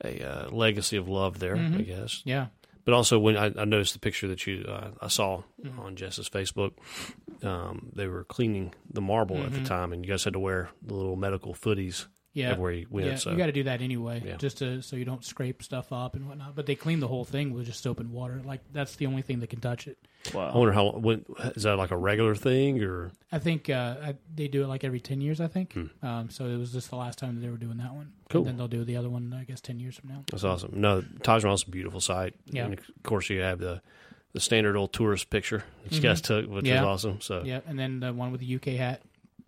a uh, legacy of love there, Mm-hmm. I guess. Yeah, But also, when I, I noticed the picture that you uh, I saw Mm-hmm. on Jess's Facebook, um, they were cleaning the marble at the time, and you guys had to wear the little medical footies Mm-hmm. Yeah, everywhere you went. yeah. so You got to do that anyway, Yeah. just to so you don't scrape stuff up and whatnot. But they clean the whole thing with just soap and water. Like that's the only thing that can touch it. Wow. I wonder how when is that like a regular thing or I think uh, I, they do it like every ten years. I think. Um, so it was just the last time that they were doing that one. Hmm. Cool. And then they'll do the other one. I guess ten years from now. that's awesome. No, Taj Mahal's a beautiful site. Yeah. And of course, you have the the standard old tourist picture that you guys took, which Mm-hmm. Yeah. was awesome. So Yeah, and then the one with the UK hat.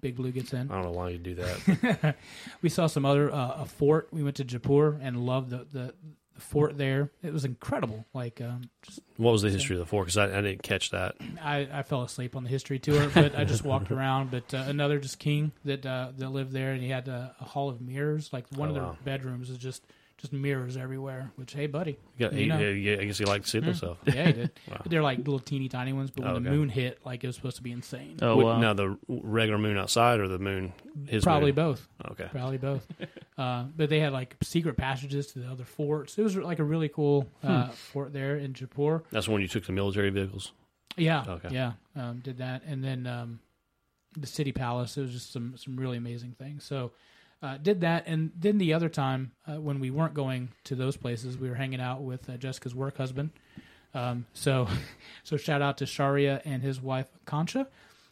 Big Blue gets in. I don't know why you do that. We saw some other uh, a fort. We went to Jaipur and loved the, the the fort there. It was incredible. Like um, just what was the history of the fort? Because I, I didn't catch that. I, I fell asleep on the history tour, but I just walked around. But uh, another just king that uh, that lived there, and he had a, a hall of mirrors. Like one Oh, of their wow. bedrooms is just just mirrors everywhere. Which hey, buddy, You got, You he- know. yeah, I guess he liked to see himself. yeah, he did. Wow. They're like little teeny tiny ones, but when Oh, the okay. moon hit, like it was supposed to be insane. Oh Wait, wow. Now the regular moon outside or the moon? His Probably moon? both. Okay. Probably both. uh, but they had like secret passages to the other forts. It was like a really cool uh, fort there in Jaipur. That's when you took the military vehicles. Yeah, Okay. yeah, um, did that, and then um, the city palace. It was just some some really amazing things. So uh, did that, and then the other time uh, when we weren't going to those places, we were hanging out with uh, Jessica's work husband. Um, so so shout out to Sharia and his wife Concha.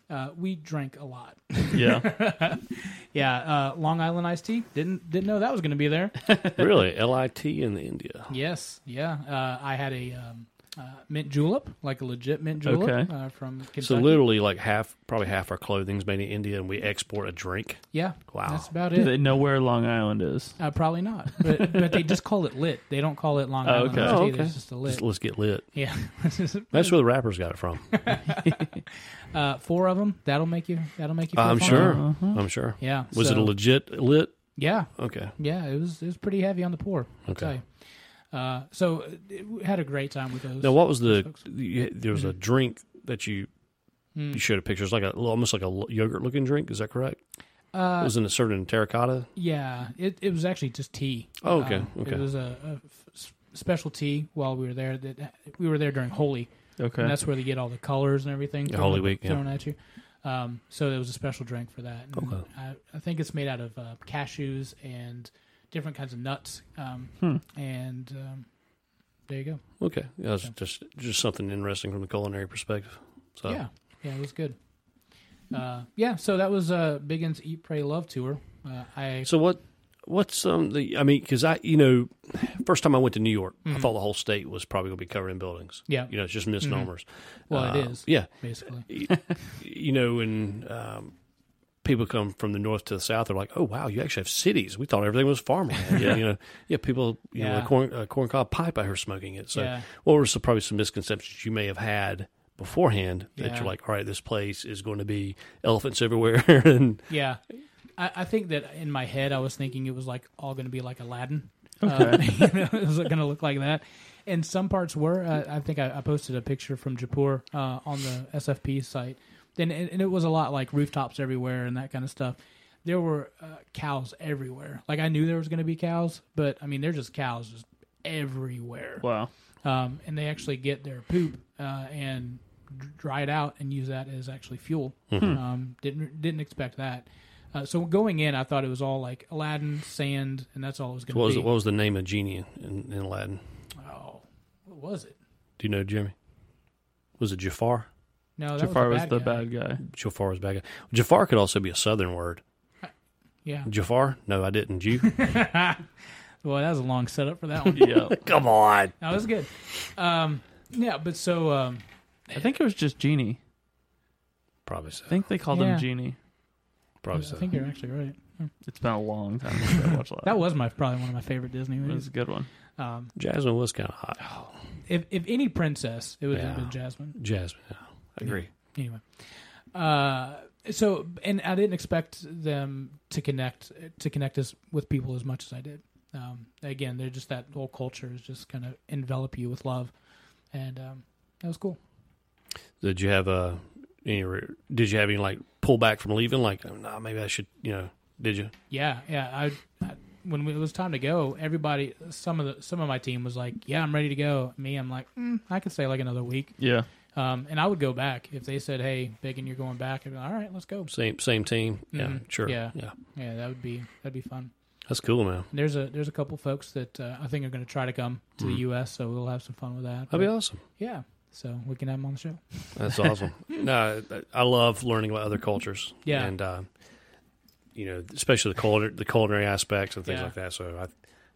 uh, we drank a lot. Yeah. yeah, uh, Long Island iced tea. Didn't didn't know that was going to be there. really, LIT in India. yes, yeah. Uh, I had a um, uh, mint julep, like a legit mint julep Okay. uh, from Kentucky. So literally, like half, probably half our clothing's made in India, and we export a drink. yeah, Wow. that's about Do it. they know where Long Island is? Uh, probably not, but but they just call it lit. They don't call it Long Oh, Island okay. iced Oh, okay. It's just a lit. Just, let's get lit. Yeah, That's where the rappers got it from. uh, four of them. That'll make you. That'll make you. Feel I'm fine. sure. Uh-huh. I'm sure. Yeah. Was it so- a legit lit? Yeah, Okay. yeah. It was. It was pretty heavy on the pour. I'll Okay. tell you. Uh, so uh, it, we had a great time with those. Now, what was the? you- There was a drink that you Mm. you showed a picture. It's like a almost like a yogurt looking drink. Is that correct? Uh, it was in a certain terracotta. Yeah, it, it was actually just tea. Oh, okay, Um, okay. It was a, a f- s- special tea while we were there. That we were there during Holi, Okay. and that's where they get all the colors and everything. Yeah, Holy Week, yeah. thrown at you. Um, so it was a special drink for that. And Okay. I, I think it's made out of uh, cashews and different kinds of nuts. Um, Hmm. And um, there you go. Okay, yeah, it's just just something interesting from the culinary perspective. So Yeah, yeah, it was good. Uh, yeah, so that was uh, Biggin's Eat, Pray, Love tour. Uh, I So what? What's um the? I mean, because I you know, first time I went to New York, I Mhm. thought the whole state was probably going to be covered in buildings. yeah, You know, it's just misnomers. well, Uh, it is Yeah, basically. you know, and um, people come from the north to the south. They're like, "Oh wow, you actually have cities." We thought everything was farmland. Yeah. you know, yeah. People, you know, a corn uh, corn cob pipe. I heard smoking it. So, yeah, what were some, probably some misconceptions you may have had beforehand that Yeah. you're like, "All right, this place is going to be elephants everywhere," and yeah. I, I think that in my head, I was thinking it was like all going to be like Aladdin. Okay. Uh, you know, it was going to look like that. And some parts were. Uh, I think I, I posted a picture from Jaipur uh, on the SFP site. Then and, and it was a lot like rooftops everywhere and that kind of stuff. There were uh, cows everywhere. Like I knew there was going to be cows, but I mean they're just cows just everywhere. wow. Um, and they actually get their poop uh, and dry it out and use that as actually fuel. Mhm. Um, didn't didn't expect that. Uh, so going in, I thought it was all like Aladdin, sand, and that's all it was going to was be. what was the name of genie in, in Aladdin? Oh, what was it? Do you know, Jimmy? Was it Jafar? No, that Jafar was was the the bad guy. bad guy. Jafar was bad guy. Jafar could also be a southern word. Yeah. Jafar? No, I didn't. You? Well, that was a long setup for that one. yeah. Come on. that was good. Um, yeah, but so um, I think it was just Genie. Probably so. I think they called Yeah. him Genie. Probably I so. think you're actually right. It's been a long time since I watched Aladdin. That was my probably one of my favorite Disney movies. It was a good one. Um, Jasmine was kind of hot. if if any princess, it would have been Jasmine. Jasmine, yeah. I agree. anyway uh so and i didn't expect them to connect to connect us with people as much as i did um again they're just that whole culture is just kind of envelop you with love and um that was cool Did you have a any? Did you have any like pullback from leaving? Like, oh, nah, maybe I should. You know, did you? yeah yeah i, I when it was time to go everybody some of the some of my team was like yeah i'm ready to go me i'm like mm, i could stay like another week Yeah. Um and i would go back if they said hey Biggin, you're going back I'd be like, all right let's go Same same team. Yeah, Mhm. sure. Yeah. yeah. yeah that would be that'd be fun That's cool, man. There's a there's a couple folks that uh, I think are going to try to come to Mhm. the U.S. So we'll have some fun with that. That'd be awesome. yeah, so we can have them on the show. That's awesome. no, I love learning about other cultures. Yeah. and uh, you know, especially the culinary, the culinary aspects and things Yeah. like that. So, I,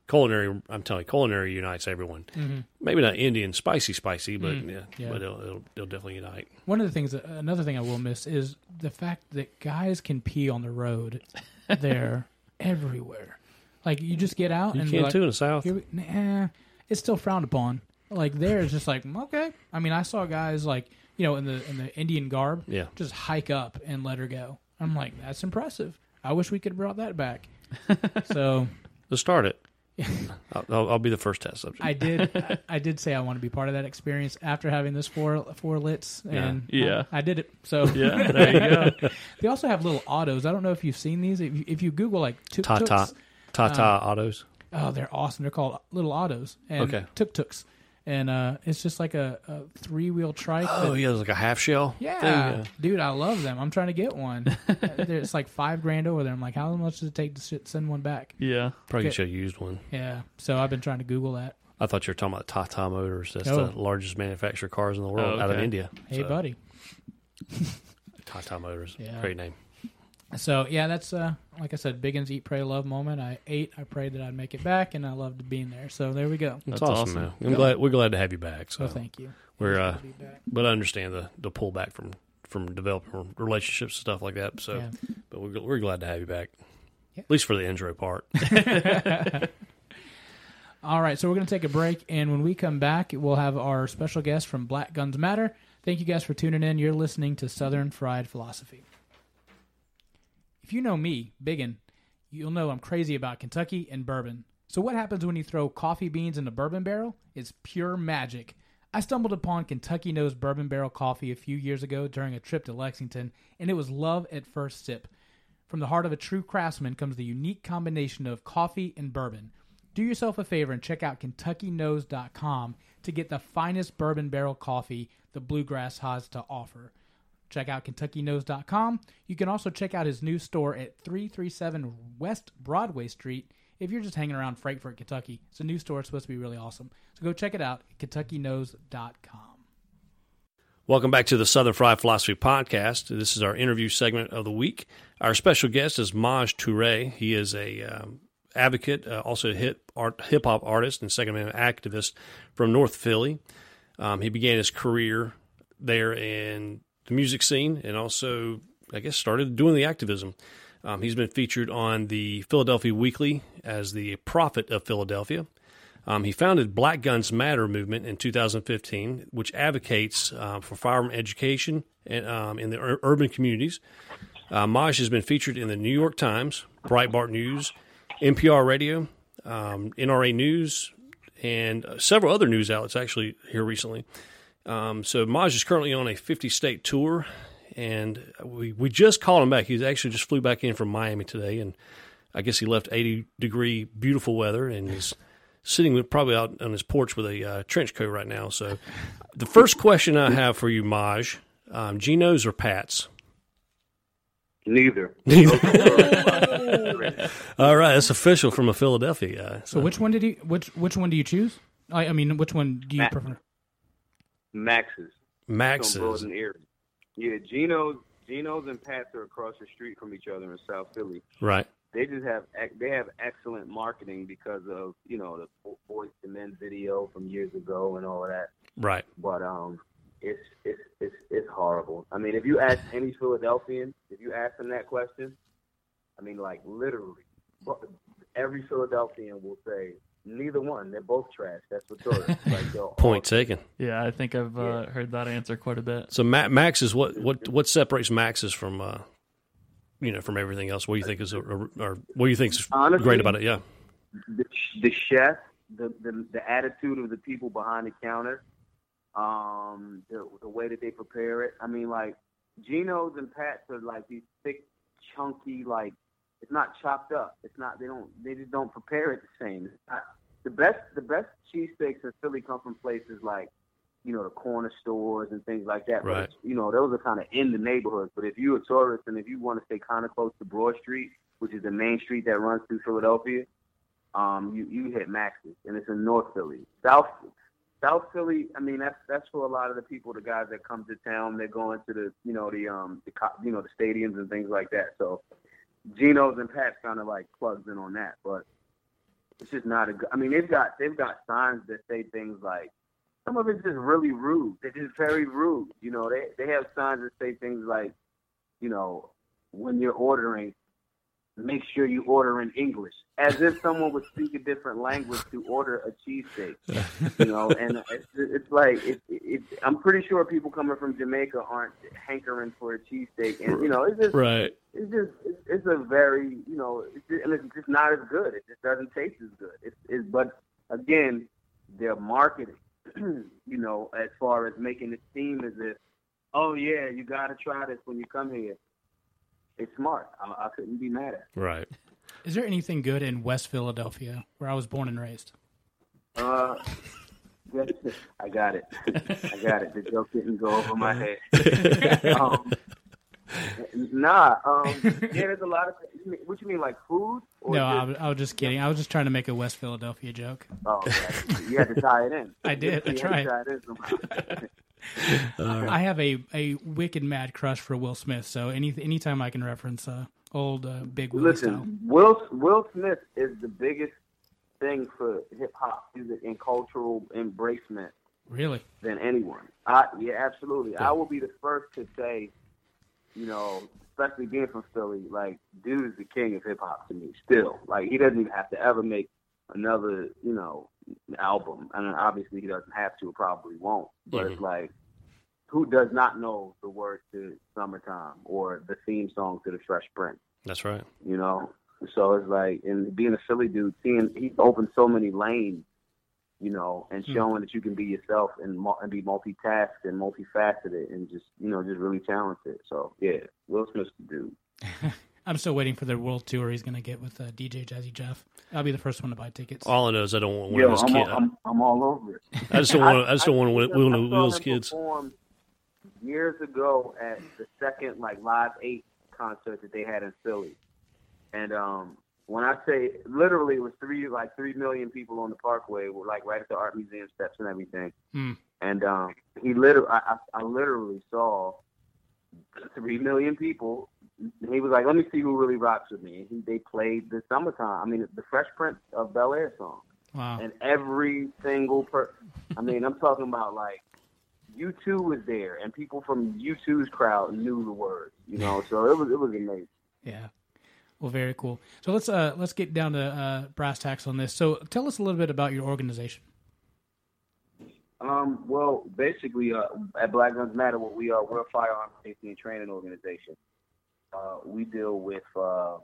culinary, I'm telling you, culinary unites everyone. Mm-hmm. Maybe not Indian spicy, spicy, but Mm, yeah, yeah. but it'll, it'll, it'll definitely unite. One of the things, that, another thing I will miss is the fact that guys can pee on the road there everywhere. Like you just get out You and can like, too in the south. We, nah, it's still frowned upon. Like there, it's just like okay. I mean, I saw guys like you know in the in the Indian garb Yeah, just hike up and let her go. I'm like, that's impressive. I wish we could have brought that back. so let's start it. Yeah. I'll, I'll, I'll be the first test subject. I did. I, I did say I want to be part of that experience after having this four four lits, and Yeah. I, I did it. So Yeah. There you go. they also have little autos. I don't know if you've seen these. If you, if you Google like tuk Tata, tuks, Tata Uh, autos. oh, they're awesome. They're called little autos and Okay. tuk tuks, and uh, it's just like a, a three wheel trike. Oh, that- yeah, it's like a half shell. yeah, thing, dude, I love them. I'm trying to get one. it's like five grand over there. I'm like, how much does it take to send one back? Yeah. Probably should have used one. Yeah, so I've been trying to Google that. I thought you were talking about Tata Motors. That's Oh. the largest manufacturer of cars in the world Oh, out of. India. Hey, So, buddy. Tata Motors. Yeah. Great name. So yeah, that's uh, like I said, Biggin's eat, pray, love moment. I ate, I prayed that I'd make it back, and I loved being there. So there we go. That's, That's awesome. awesome. though. I'm glad we're glad to have you back. So So thank you. we're uh, Good to be back. but I understand the the pullback from from developing relationships and stuff like that. So, Yeah. but we're we're glad to have you back. Yeah. At least for the intro part. All right, so we're going to take a break, and when we come back, we'll have our special guest from Black Guns Matter. Thank you guys for tuning in. You're listening to Southern Fried Philosophy. If you know me, Biggin, you'll know I'm crazy about Kentucky and bourbon. So, what happens when you throw coffee beans in a bourbon barrel? It's pure magic. I stumbled upon Kentucky Nose Bourbon Barrel Coffee a few years ago during a trip to Lexington, and it was love at first sip. From the heart of a true craftsman comes the unique combination of coffee and bourbon. Do yourself a favor and check out KentuckyNose.com to get the finest bourbon barrel coffee the Bluegrass has to offer. Check out KentuckyNose.com. You can also check out his new store at 337 West Broadway Street if you're just hanging around Frankfort, Kentucky. It's a new store. It's supposed to be really awesome. So go check it out at KentuckyNose.com. Welcome back to the Southern Fried Philosophy Podcast. This is our interview segment of the week. Our special guest is Maj Toure. He is a um, advocate, uh, also a hip art, hop artist and Second Amendment activist from North Philly. Um, he began his career there in the music scene and also, I guess, started doing the activism. Um, he's been featured on the Philadelphia Weekly as the prophet of Philadelphia. Um, he founded Black Guns Matter movement in 2015, which advocates uh, for firearm education and, um, in the ur- urban communities. Uh, Maj has been featured in the New York Times, Breitbart News, NPR Radio, um, NRA News, and several other news outlets actually here recently. Um, so Maj is currently on a 50 state tour, and we, we just called him back. He actually just flew back in from Miami today, and I guess he left 80 degree beautiful weather, and he's sitting with, probably out on his porch with a uh, trench coat right now. So the first question I have for you, Maj, um, Geno's or Pat's? Neither. All right, that's official from a Philadelphia guy. So which one did you which which one do you choose? I, I mean, which one do you Matt. prefer? Max's. Max on and Erie. Yeah, Geno's, Geno's and Pat's are across the street from each other in South Philly. right. They just have they have excellent marketing because of you know the Bo- Boyz II Men video from years ago and all of that. Right. But um, it's it's it's it's horrible. I mean, if you ask any Philadelphian, if you ask them that question, I mean, like literally, every Philadelphian will say neither one. They're both trash. That's for sure. like they're Point taken. Yeah, I think I've uh, heard that answer quite a bit. So Ma- Max is what what what separates Max's from uh, you know from everything else. What do you think is a, or what do you think is Honestly, great about it? Yeah. the, the chef, the, the the attitude of the people behind the counter, um, the the way that they prepare it. I mean, like Geno's and Pat's are like these thick, chunky, like it's not chopped up. It's not. They don't. They just don't prepare it the same. The best the best cheesesteaks in Philly come from places like you know the corner stores and things like that. Right. it's- you know those are kind of in the neighborhoods. But if you're a tourist and if you want to stay kind of close to Broad Street, which is the main street that runs through Philadelphia, um, you you hit Max's, and it's in North Philly. South South Philly, I mean that's that's for a lot of the people, the guys that come to town. They're going to the you know the um the you know the stadiums and things like that. So Geno's and Pat's kind of like plugs in on that, but it's just not a good. I mean they've got they've got signs that say things like some of it's just really rude. They're just very rude. You know they they have signs that say things like you know when you're ordering make sure you order in English, as if someone would speak a different language to order a cheesesteak. you know, and it's, it's like it, it, I'm pretty sure people coming from Jamaica aren't hankering for a cheesesteak, and you know, it's just Right. it's just it's, it's a very you know, it's just, and it's just not as good. It just doesn't taste as good. It's, it's but again, their marketing, you know, as far as making it seem as if, oh yeah, you got to try this when you come here. It's smart. I, I couldn't be mad at. it. Right. Is there anything good in West Philadelphia, where I was born and raised? Uh, that's- I got it. I got it. The joke didn't go over my head. um, nah. Um, yeah, there's a lot of. What you mean, like food? Or No, I just- was, I was just kidding. I was just trying to make a West Philadelphia joke. Oh, okay. you had to tie it in. I did. I You had to tried. tie it in somehow. I have a, a wicked mad crush for Will Smith. So any anytime I can reference uh, old uh, Big Willie Listen, style. Will Will Smith is the biggest thing for hip hop music and cultural embracement Really? than anyone. I yeah, absolutely. I will be the first to say, you know, especially being from Philly, like dude is the king of hip hop to me. Still, like he doesn't even have to ever make another, you know, album. And obviously he doesn't have to, probably won't. But it's mm-hmm. like, who does not know the words to "Summertime" or the theme song to "The Fresh Prince"? That's right. you know. So it's like, and being a Philly dude, seeing he's opened so many lanes, you know, and hmm. showing that you can be yourself and, and be multitasked and multifaceted and just, you know, just really talented. So yeah, Will Smith's the dude. I'm still waiting for the world tour he's going to get with uh, DJ Jazzy Jeff. I'll be the first one to buy tickets. All I know is I don't want one Yo, of his I'm, kids. all, I'm, I'm all over it. I just don't want. I just don't want one I one of Will's him kids. Years ago at the second like Live Eight concert that they had in Philly, and um, when I say literally it was three like three million people on the Parkway, were like right at the art museum steps and everything, Hmm. and um, he literally I, I, I literally saw three million people. He was like, "Let me see who really rocks with me." And he, they played the summertime. I mean, the Fresh Prince of Bel Air song Wow. and every single per I mean, I'm talking about like U2 was there and people from U2's crowd knew the words, you know. So it was it was amazing. Yeah. Well, very cool. So let's uh let's get down to uh, brass tacks on this. So tell us a little bit about your organization. Um, well, basically, uh, at Black Guns Matter, what we are, we're a firearm safety and training organization. Uh, we deal with, uh,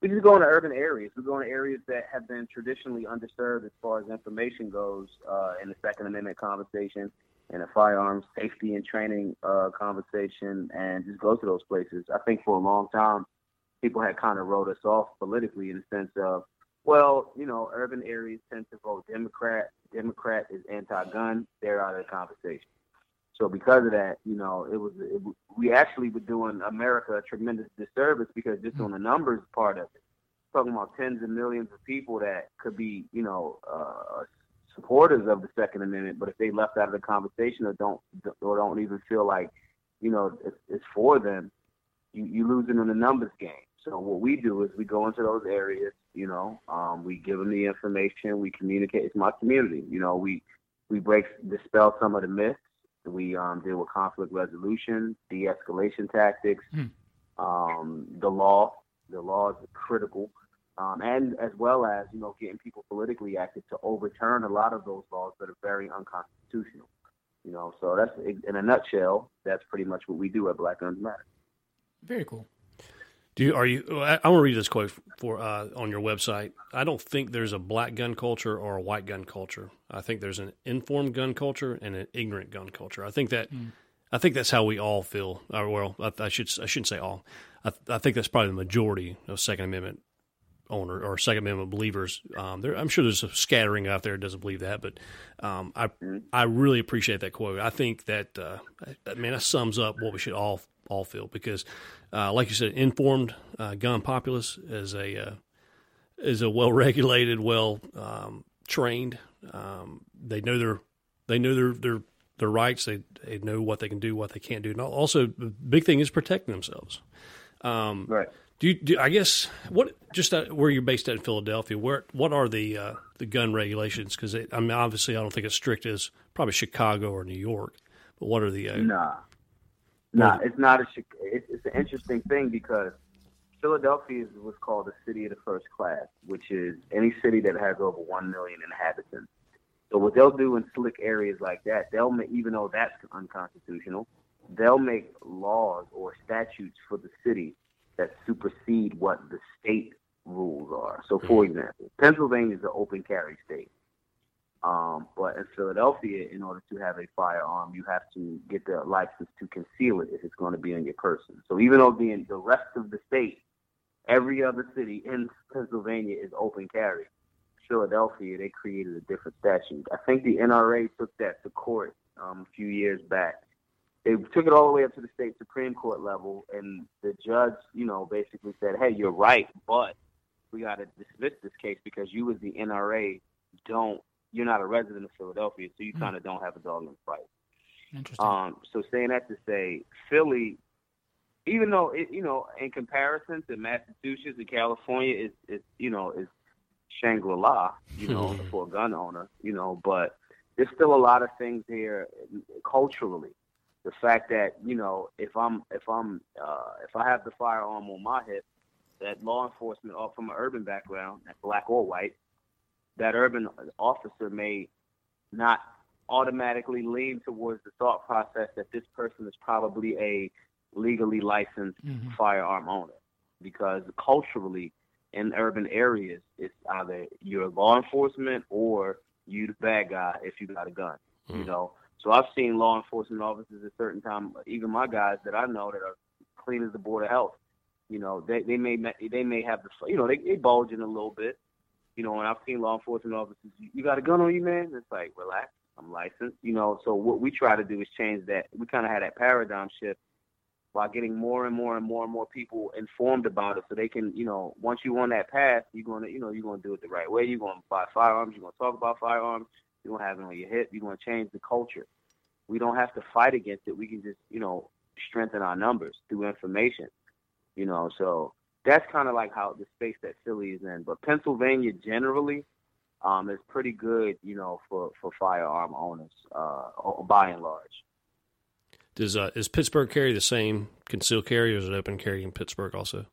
we just go into urban areas. We go into areas that have been traditionally underserved as far as information goes uh, in the Second Amendment conversation, in a firearms safety and training uh, conversation, and just go to those places. I think for a long time, people had kind of wrote us off politically in the sense of, well, you know, urban areas tend to vote Democrat. Democrat is anti-gun. They're out of the conversation. So because of that, you know, it was it, we actually were doing America a tremendous disservice because just on the numbers part of it, talking about tens of millions of people that could be, you know, uh, supporters of the Second Amendment, but if they left out of the conversation or don't or don't even feel like, you know, it's, it's for them, you you losing in the numbers game. So what we do is we go into those areas, you know, um, we give them the information, we communicate. It's my community, you know. We we break dispel some of the myths. We um, deal with conflict resolution, de-escalation tactics, Hmm. um, the law. The law is critical, um, and as well as you know getting people politically active to overturn a lot of those laws that are very unconstitutional. You know, so that's in a nutshell. That's pretty much what we do at Black Guns Matter. Very cool. Do you, are you? I, I want to read this quote for uh, on your website. I don't think there's a black gun culture or a white gun culture. I think there's an informed gun culture and an ignorant gun culture. I think that I think that's how we all feel. Or, well, I, I should I shouldn't say all. I, I think that's probably the majority of Second Amendment owner or Second Amendment believers. Um, there, I'm sure there's a scattering out there that doesn't believe that, but um, I I really appreciate that quote. I think that uh, I mean that sums up what we should all all feel because, uh, like you said, informed uh, gun populace is a uh, is a well regulated, well um, trained. Um, they know their they know their their their rights. They they know what they can do, what they can't do. And also, the big thing is protecting themselves. Um, Right. do you, do I guess what just uh, where you're based at in Philadelphia? Where what are the uh, the gun regulations? Because I mean, obviously, I don't think it's strict as probably Chicago or New York. But what are the uh, Nah, nah, it's not a. It's, it's an interesting thing because Philadelphia is what's called the city of the first class, which is any city that has over one million inhabitants. So what they'll do in slick areas like that, they'll make, even though that's unconstitutional, they'll make laws or statutes for the city that supersede what the state rules are. So, for mm-hmm. example, Pennsylvania is an open carry state. Um, but in Philadelphia, in order to have a firearm, you have to get the license to conceal it if it's going to be on your person. So even though the the rest of the state, every other city in Pennsylvania is open carry, Philadelphia they created a different statute. I think the NRA took that to court um, a few years back. They took it all the way up to the state supreme court level, and the judge, you know, basically said, "Hey, you're right, but we got to dismiss this case because you, as the NRA, don't you're not a resident of Philadelphia, so you kind of don't have a dog in the fight. Interesting. Um, so saying that to say, Philly, even though it, you know, in comparison to Massachusetts and California, is is you know is Shangri La, you know, for a gun owner, you know, but there's still a lot of things here culturally. The fact that you know, if I'm if I'm uh, if I have the firearm on my hip, that law enforcement, or from an urban background, that's black or white, that urban officer may not automatically lean towards the thought process that this person is probably a legally licensed Mhm. firearm owner because culturally in urban areas it's either you're law enforcement or you the bad guy if you got a gun you Mm. know so i've seen law enforcement officers at certain time even my guys that i know that are clean as the board of health you know they they may they may have the you know they, they in a little bit you know and i've seen law enforcement officers you, got a gun on you man it's like relax i'm licensed you know so what we try to do is change that we kind of had that paradigm shift while getting more and more and more and more people informed about it so they can, you know, once you're on that path, you're gonna, you know, you're gonna do it the right way. You're gonna buy firearms, you're gonna talk about firearms, you're gonna have it on your hip, you're gonna change the culture. We don't have to fight against it. We can just, you know, strengthen our numbers through information. You know, so that's kind of like how the space that Philly is in. But Pennsylvania generally um, is pretty good, you know, for, for firearm owners, uh, by and large. Does uh, is Pittsburgh carry the same concealed carry, or is it open carry in Pittsburgh also?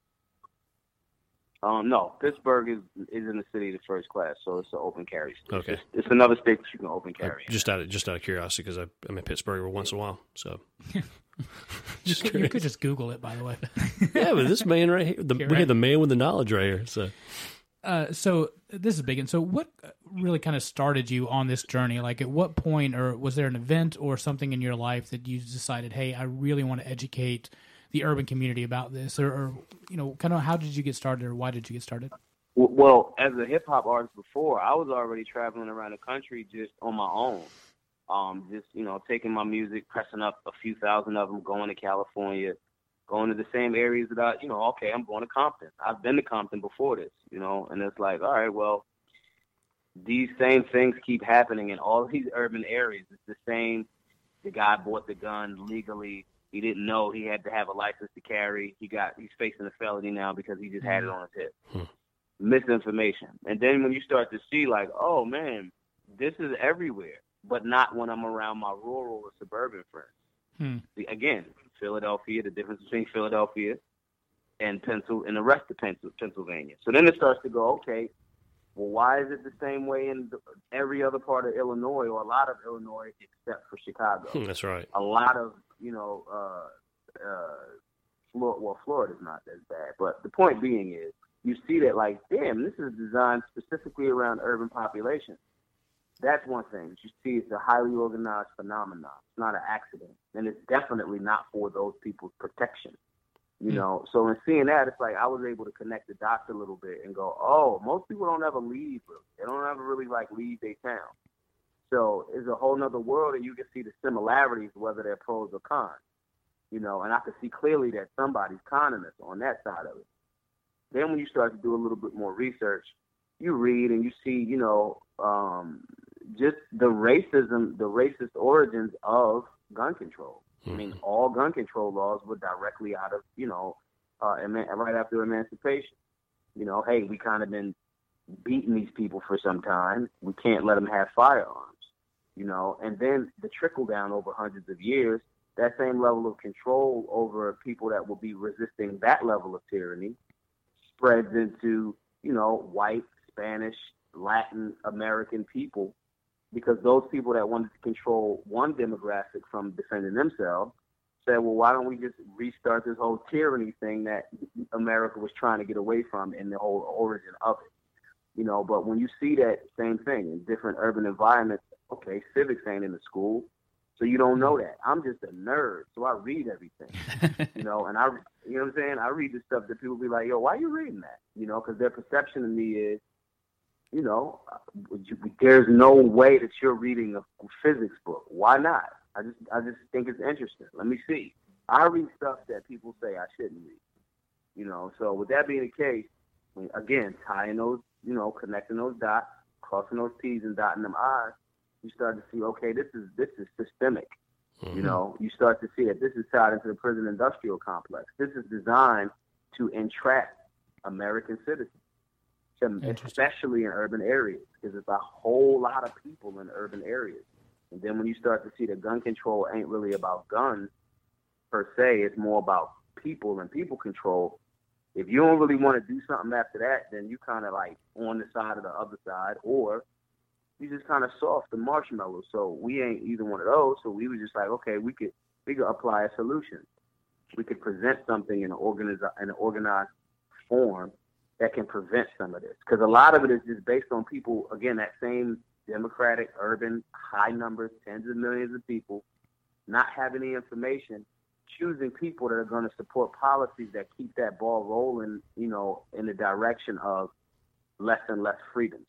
Um, no, Pittsburgh is is in the city of the first class, so it's an open carry. state. Okay. it's, it's another state that you can open carry. in. just out of just out of curiosity, because I'm in Pittsburgh once in a while. So you, could, you could just Google it, by the way. yeah, but this man right here, the, we right. have the man with the knowledge right here. So Uh, so this is big. And so, what really kind of started you on this journey? Like, at what point, or was there an event or something in your life that you decided, hey, I really want to educate the urban community about this, or, or you know, kind of how did you get started, or why did you get started? Well, as a hip hop artist before, I was already traveling around the country just on my own. Um, just you know, taking my music, pressing up a few thousand of them, going to California, going to the same areas that I, you know, okay, I'm going to Compton. I've been to Compton before this, you know, and it's like, all right, well, these same things keep happening in all these urban areas. It's the same. The guy bought the gun legally. He didn't know he had to have a license to carry. He got he's facing a felony now because he just had it on his hip. Hmm. Misinformation. And then when you start to see like, oh man, this is everywhere, but not when I'm around my rural or suburban friends. Hmm. See, again, Philadelphia, the difference between Philadelphia and Pencil and the rest of Pencil, Pennsylvania. So then it starts to go, okay, well, why is it the same way in every other part of Illinois or a lot of Illinois except for Chicago? that's right. a lot of you know uh uh Florida well Florida's not as bad but the point being is you see that like damn this is designed specifically around urban population. That's one thing. You see it's a highly organized phenomenon. It's not an accident and it's definitely not for those people's protection you Hmm. know? So in seeing that it's like i was able to connect the dots a little bit and go oh most people don't ever leave really. they don't ever really like leave their town so it's a whole nother world, and you can see the similarities, whether they're pros or cons. You know, and I can see clearly that somebody's conning us on that side of it. Then when you start to do a little bit more research, you read and you see, you know, um, just the racism, the racist origins of gun control. I mean, all gun control laws were directly out of, you know, uh, eman- right after emancipation. You know, hey, we kind of been beating these people for some time. We can't let them have firearms you know, and then the trickle down over hundreds of years, that same level of control over people that will be resisting that level of tyranny spreads into, you know, white, Spanish, Latin American people, because those people that wanted to control one demographic from defending themselves said, well, why don't we just restart this whole tyranny thing that America was trying to get away from and the whole origin of it? You know, but when you see that same thing in different urban environments, okay, civics ain't in the school, so you don't know mm-hmm. that. I'm just a nerd, so I read everything, you know, and I, you know what I'm saying? I read the stuff that people be like, yo, why are you reading that? You know, because their perception of me is, you know, there's no way that you're reading a physics book. Why not? I just, I just think it's interesting. Let me see. I read stuff that people say I shouldn't read. You know, so with that being the case, again, tying those, you know, connecting those dots, crossing those T's and dotting them I's, you start to see, okay, this is this is systemic. You mm-hmm. know, you start to see that this is tied into the prison industrial complex. This is designed to entrap American citizens, especially in urban areas, because it's a whole lot of people in urban areas. And then when you start to see that gun control ain't really about guns per se, it's more about people and people control. If you don't really want to do something after that, then you kind of like on the side of the other side, or you just kind of soft and marshmallow. So we ain't either one of those. So we were just like, okay, we could we could apply a solution. We could present something in an organized in an organized form that can prevent some of this. Because a lot of it is just based on people again that same democratic, urban, high numbers, tens of millions of people, not having the information, choosing people that are going to support policies that keep that ball rolling, you know, in the direction of less and less freedoms.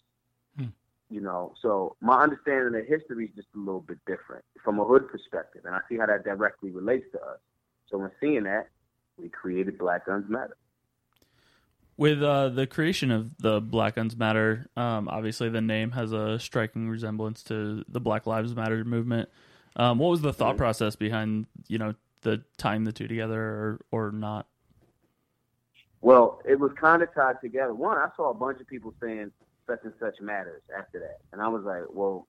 You know, so my understanding of history is just a little bit different from a hood perspective, and I see how that directly relates to us. So when seeing that, we created Black Guns Matter. With uh, the creation of the Black Guns Matter, um, obviously the name has a striking resemblance to the Black Lives Matter movement. Um, what was the thought Mhm. process behind you know the tying the two together or or not? Well, it was kind of tied together. One, I saw a bunch of people saying such and such matters after that, and I was like, well,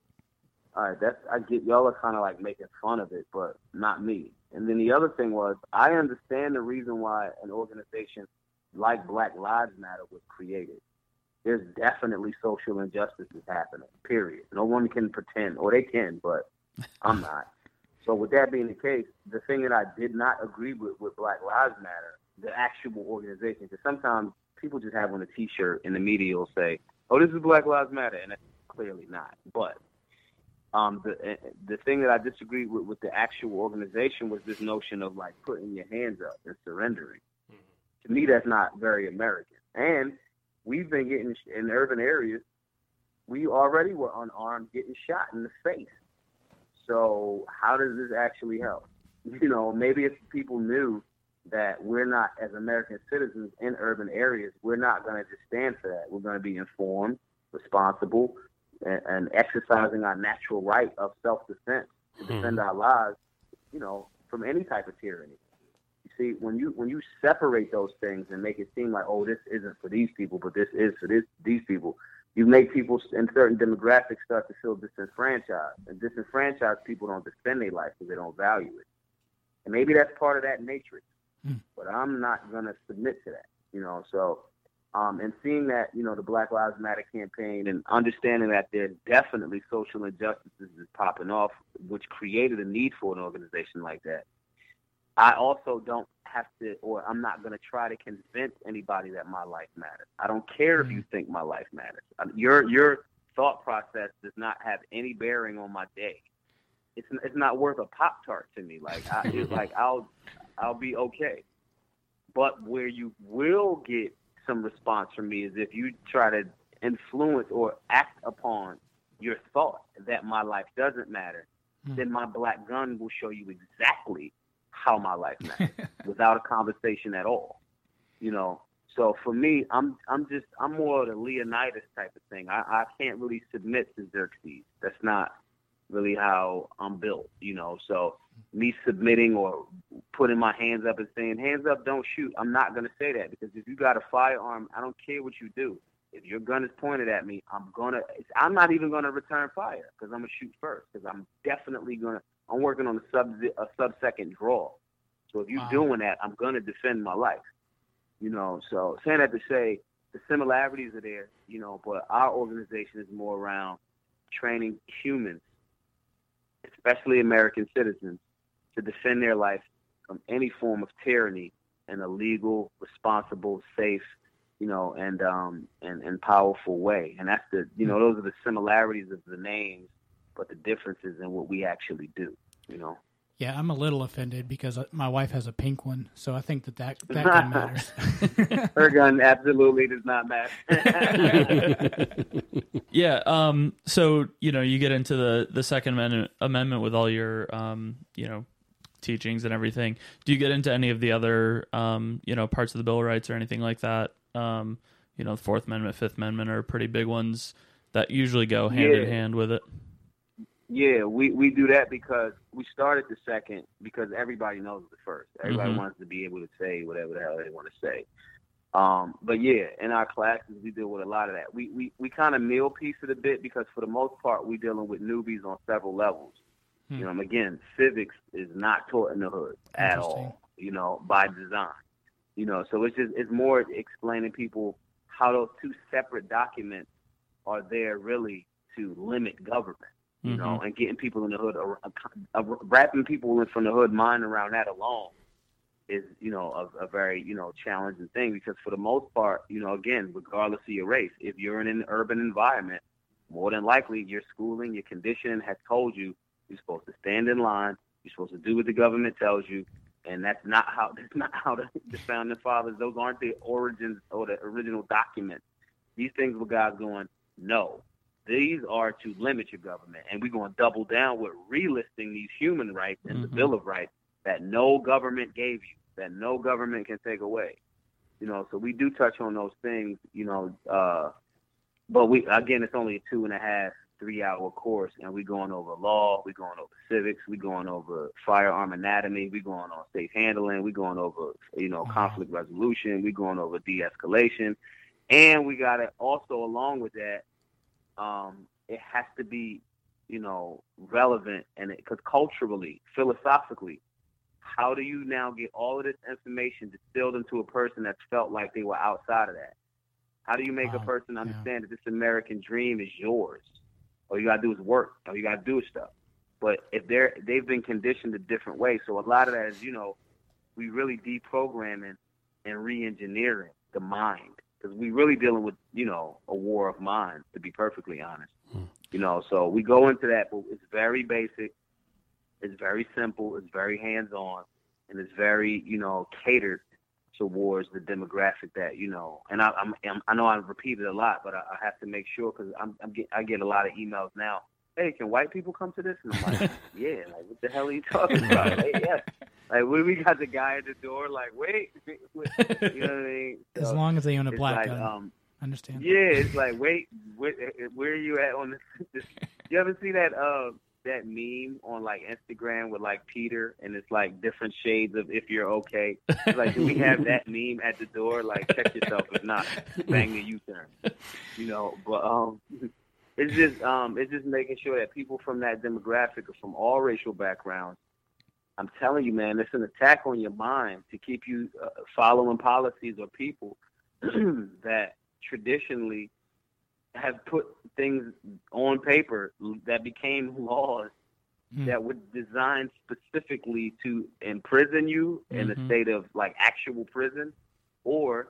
all right, that's I get y'all are kind of like making fun of it, but not me. And then the other thing was, I understand the reason why an organization like Black Lives Matter was created. There's definitely social injustices happening. Period. No one can pretend, or they can, but I'm not. So with that being the case, the thing that I did not agree with with Black Lives Matter, the actual organization, because sometimes people just have on a T-shirt and the media will say, "Oh, this is Black Lives Matter," and it's clearly not. But um, the eh, eh, the thing that I disagreed with with the actual organization was this notion of like putting your hands up and surrendering. Mm-hmm. To me, that's not very American. And we've been getting in urban areas. We already were unarmed, getting shot in the face. So how does this actually help? You know, maybe if people knew that we're not, as American citizens in urban areas, we're not going to just stand for that. We're going to be informed, responsible, and, and exercising our natural right of self-defense to hmm. defend our lives, you know, from any type of tyranny. You see, when you when you separate those things and make it seem like, oh, this isn't for these people, but this is for this these people, you make people in certain demographics start to feel disenfranchised, and disenfranchised people don't defend their life because they don't value it. And maybe that's part of that matrix, Hmm. but I'm not gonna submit to that, you know. So, um, and seeing that, you know, the Black Lives Matter campaign and understanding that there definitely social injustices is popping off, which created a need for an organization like that. I also don't have to, or I'm not going to try to convince anybody that my life matters. I don't care if you think my life matters. Your your thought process does not have any bearing on my day. It's it's not worth a pop tart to me. Like I, it's like I'll I'll be okay. But where you will get some response from me is if you try to influence or act upon your thought that my life doesn't matter, Hmm. then my black gun will show you exactly how my life matters without a conversation at all. You know, so for me, I'm I'm just I'm more of the Leonidas type of thing. I, I can't really submit to Xerxes. That's not really how I'm built. You know, so me submitting or putting my hands up and saying hands up, don't shoot. I'm not gonna say that because if you got a firearm, I don't care what you do. If your gun is pointed at me, I'm gonna. I'm not even gonna return fire because I'm gonna shoot first because I'm definitely gonna. I'm working on a sub a sub second draw. So if you're Wow. doing that, I'm gonna defend my life. You know, so saying that to say the similarities are there, you know, but our organization is more around training humans, especially American citizens, to defend their life from any form of tyranny in a legal, responsible, safe, you know, and um and, and powerful way. And that's the you know, those are the similarities of the names, but the differences in what we actually do, you know. Yeah, I'm a little offended because uh, my wife has a pink one, so I think that that, that gun matters. Her gun absolutely does not matter. Yeah. Um. So you know, you get into the the Second Amendment, Amendment with all your um, you know, teachings and everything. Do you get into any of the other um, you know, parts of the Bill of Rights or anything like that? Um, you know, the Fourth Amendment, Fifth Amendment are pretty big ones that usually go hand in hand with it. Yeah, we, we do that because we started the second because everybody knows the first. Everybody Mhm. wants to be able to say whatever the hell they want to say. Um, but yeah, in our classes we deal with a lot of that. We we, we kind of meal piece it a bit because for the most part we're dealing with newbies on several levels. Hmm. You know, again, civics is not taught in the hood at all. You know, by design. You know, so it's just it's more explaining people how those two separate documents are there really to limit government. You know, and getting people in the hood, uh, uh, wrapping people in from the hood mind around that alone is, you know, a, a very, you know, challenging thing because for the most part, you know, again, regardless of your race, if you're in an urban environment, more than likely your schooling, your conditioning has told you you're supposed to stand in line, you're supposed to do what the government tells you, and that's not how that's not how the, the founding fathers. Those aren't the origins or the original documents. These things were guys going, no, these are to limit your government, and we're going to double down with relisting these human rights in the Mhm. Bill of Rights that no government gave you, that no government can take away. You know, so we do touch on those things. You know, uh, but we again, it's only a two and a half, three hour course, and we're going over law, we're going over civics, we're going over firearm anatomy, we're going on safe handling, we're going over you know conflict resolution, we're going over de-escalation, and we got to also along with that, um, it has to be you know relevant and it because culturally, philosophically. How do you now get all of this information distilled into a person that's felt like they were outside of that? How do you make Wow. a person Yeah. understand that this American dream is yours? All you gotta do is work. All you gotta do is stuff. But if they're they've been conditioned a different way, so a lot of that is you know we really deprogramming and re-engineering the mind because we really dealing with you know a war of minds to be perfectly honest. Hmm. You know, so we go into that, but it's very basic. It's very simple. It's very hands-on, and it's very you know catered towards the demographic that you know. And I, I'm, I'm I know I've repeated a lot, but I, I have to make sure because I'm, I'm get, I get a lot of emails now. Hey, can white people come to this? And I'm like, yeah. Like, what the hell are you talking about? Hey, yes. Like, we we got the guy at the door. Like, wait, wait, wait. you know what I mean? As long as they own a black like, gun. um, Understand? yeah, it's like, wait, where, where are you at on this, this? You ever see that uh that meme on like Instagram with like Peter and it's like different shades of if you're okay? It's like, do we have that meme at the door? Like, check yourself. If not, bang the U-turn. You know, but um, it's just um, it's just making sure that people from that demographic or from all racial backgrounds. I'm telling you, man, it's an attack on your mind to keep you uh, following policies or people that traditionally have put things on paper that became laws Hmm. that were designed specifically to imprison you in a Mhm. state of like actual prison or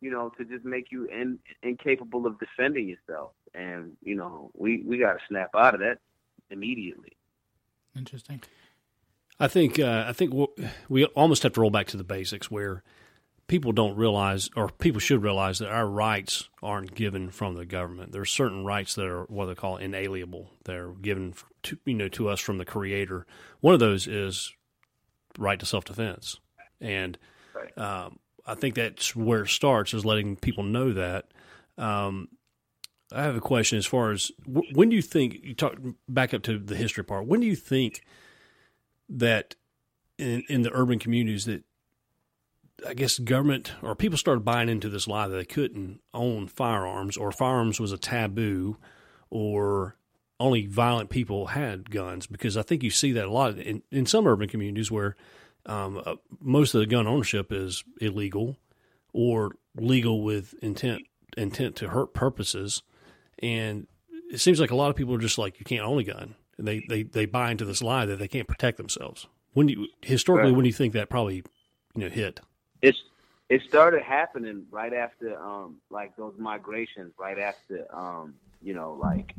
you know to just make you in, incapable of defending yourself and you know we we got to snap out of that immediately Interesting. I think uh, I think we almost have to roll back to the basics where people don't realize, or people should realize, that our rights aren't given from the government. There are certain rights that are what they call inalienable. They're given to you know to us from the Creator. One of those is right to self defense, and Right. um, I think that's where it starts is letting people know that. Um, I have a question as far as wh- when do you think you talk back up to the history part? When do you think that in in the urban communities that I guess government or people started buying into this lie that they couldn't own firearms or firearms was a taboo or only violent people had guns because I think you see that a lot in, in some urban communities where um, uh, most of the gun ownership is illegal or legal with intent intent to hurt purposes. And it seems like a lot of people are just like you can't own a gun and they, they, they buy into this lie that they can't protect themselves. When do you historically Right. when do you think that probably you know hit? It's it started happening right after um like those migrations right after um you know like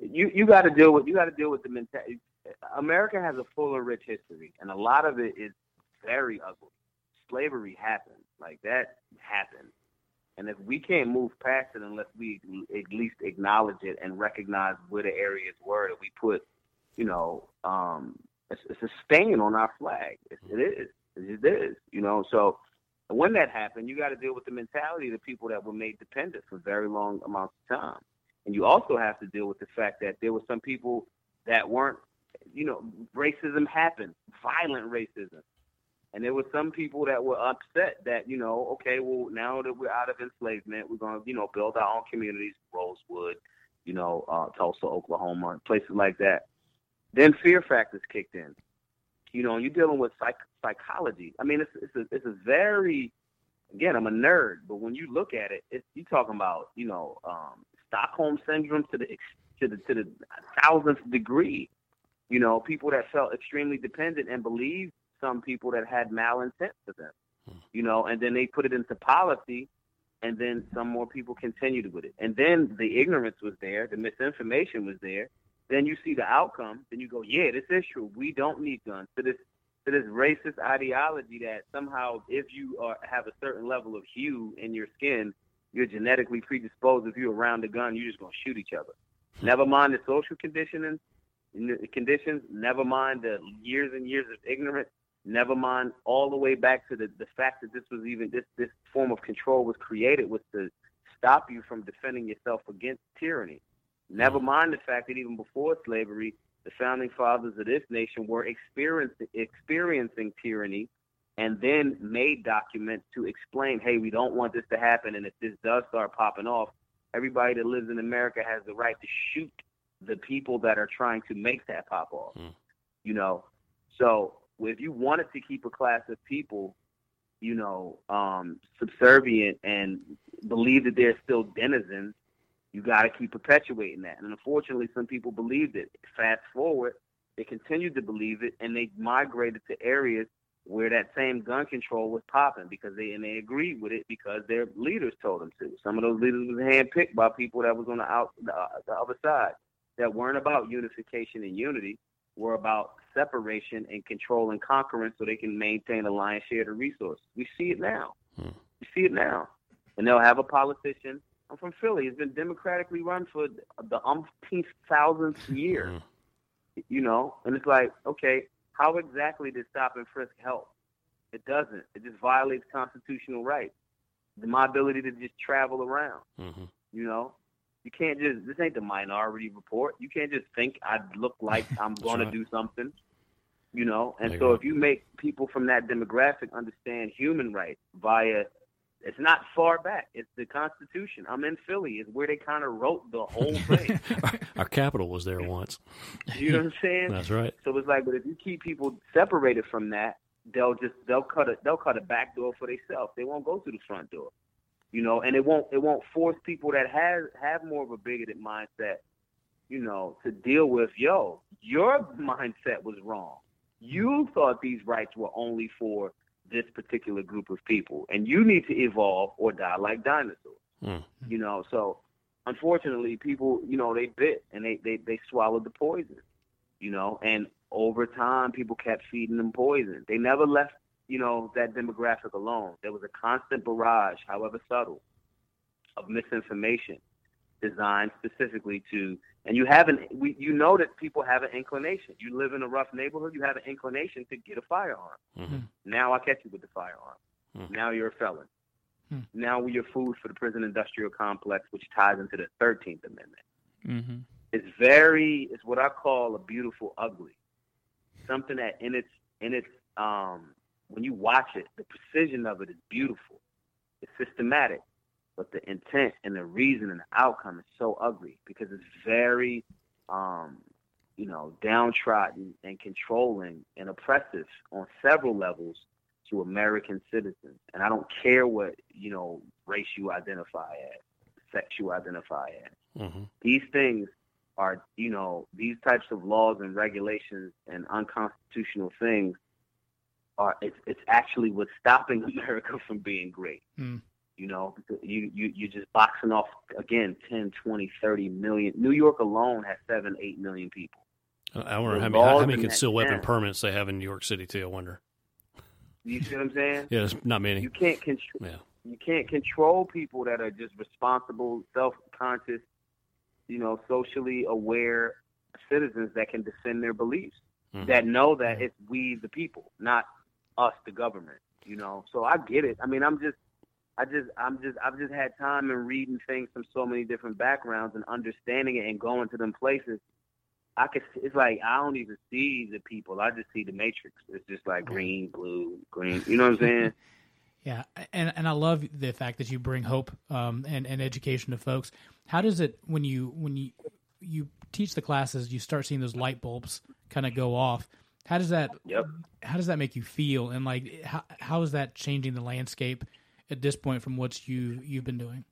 you you got to deal with you got to deal with the mentality america has a full and rich history and a lot of it is very ugly. Slavery happened. Like that happened and if we can't move past it unless we at least acknowledge it and recognize where the areas were that we put you know um it's, it's a stain on our flag it, it is it is, you know. So when that happened, you got to deal with the mentality of the people that were made dependent for very long amounts of time. And you also have to deal with the fact that there were some people that weren't, you know, racism happened, violent racism. And there were some people that were upset that, you know, okay, well, now that we're out of enslavement, we're going to, you know, build our own communities, Rosewood, you know, uh, Tulsa, Oklahoma, places like that. Then fear factors kicked in. You know, you're dealing with psych- psychology. I mean, it's, it's, a, it's a very, again, I'm a nerd, but when you look at it, it's, you're talking about, you know, um, Stockholm syndrome to the, to the, to the thousandth degree. You know, people that felt extremely dependent and believed some people that had malintent to them, hmm. you know, and then they put it into policy, and then some more people continued with it. And then the ignorance was there, the misinformation was there. Then you see the outcome, then you go, yeah, this is true. We don't need guns. To this to this racist ideology that somehow if you are, have a certain level of hue in your skin, you're genetically predisposed. If you're around a gun, you're just gonna shoot each other. Hmm. Never mind the social conditioning, conditions. Never mind the years and years of ignorance. Never mind all the way back to the, the fact that this was even this this form of control was created was to stop you from defending yourself against tyranny. Never mind the fact that even before slavery, the founding fathers of this nation were experiencing experiencing tyranny and then made documents to explain, hey, we don't want this to happen and if this does start popping off, everybody that lives in America has the right to shoot the people that are trying to make that pop off. Mm. You know, so if you wanted to keep a class of people, you know, um, subservient and believe that they're still denizens, you got to keep perpetuating that. And unfortunately, some people believed it. Fast forward, they continued to believe it, and they migrated to areas where that same gun control was popping because they and they agreed with it because their leaders told them to. Some of those leaders was handpicked by people that was on the out the, the other side that weren't about unification and unity, were about separation and control and conquerance so they can maintain a lion's share of the resources. We see it now. Hmm. We see it now. And they'll have a politician. I'm from Philly. It's been democratically run for the umpteenth thousandth year. Hmm. You know, and it's like, okay, how exactly does stop and frisk help? It doesn't. It just violates constitutional rights. My ability to just travel around. Mhm. You know, you can't just. This ain't the Minority Report. You can't just think I look like I'm going to right. do something. You know, and so if you make people from that demographic understand human rights via, it's not far back. It's the Constitution. I'm in Philly. It's where they kind of wrote the whole thing. Our capital was there once. you know what I'm saying? That's right. So it's like, but if you keep people separated from that, they'll just they'll cut a they'll cut a back door for themselves. They won't go through the front door, you know, and it won't it won't force people that have have more of a bigoted mindset, you know, to deal with. Yo, your mindset was wrong. You thought these rights were only for this particular group of people, and you need to evolve or die like dinosaurs. Mm. You know, so unfortunately, people, you know, they bit and they they they swallowed the poison. You know, and over time, people kept feeding them poison. They never left, you know, that demographic alone. There was a constant barrage, however subtle, of misinformation designed specifically to. And you have an, we, you know that people have an inclination. You live in a rough neighborhood, you have an inclination to get a firearm. Mhm. Now I catch you with the firearm. Hmm. Now you're a felon. Hmm. Now you're food for the prison industrial complex, which ties into the 13th Amendment. Mm-hmm. It's very, it's what I call a beautiful ugly. Something that in its, in its, um, when you watch it, the precision of it is beautiful. It's systematic, but the intent and the reason and the outcome is so ugly because it's very, um, you know, downtrodden and controlling and oppressive on several levels to American citizens. And I don't care what, you know, race you identify as, sex you identify as. Mhm. These things are, you know, these types of laws and regulations and unconstitutional things are it's it's actually what's stopping America from being great. Mm. You know, you you you just boxing off again 10, 20, 30 million. New York alone has 7, 8 million people. I wonder The how many, how many concealed weapon town. permits they have in New York City too. I wonder. You see what I'm saying? Yeah, it's not many. You can't control Yeah. you can't control people that are just responsible, self-conscious, you know, socially aware citizens that can defend their beliefs, Mhm. that know that it's we the people, not us the government. You know, so I get it. I mean, I'm just, I just, I'm just, I've just had time and reading things from so many different backgrounds and understanding it and going to them places. I could. It's like I don't even see the people. I just see the matrix. It's just like green, blue, green. You know what I'm saying? Yeah, and and I love the fact that you bring hope um, and and education to folks. How does it when you when you you teach the classes, you start seeing those light bulbs kind of go off? How does that Yep. how does that make you feel? And like how how is that changing the landscape at this point from what you you've been doing?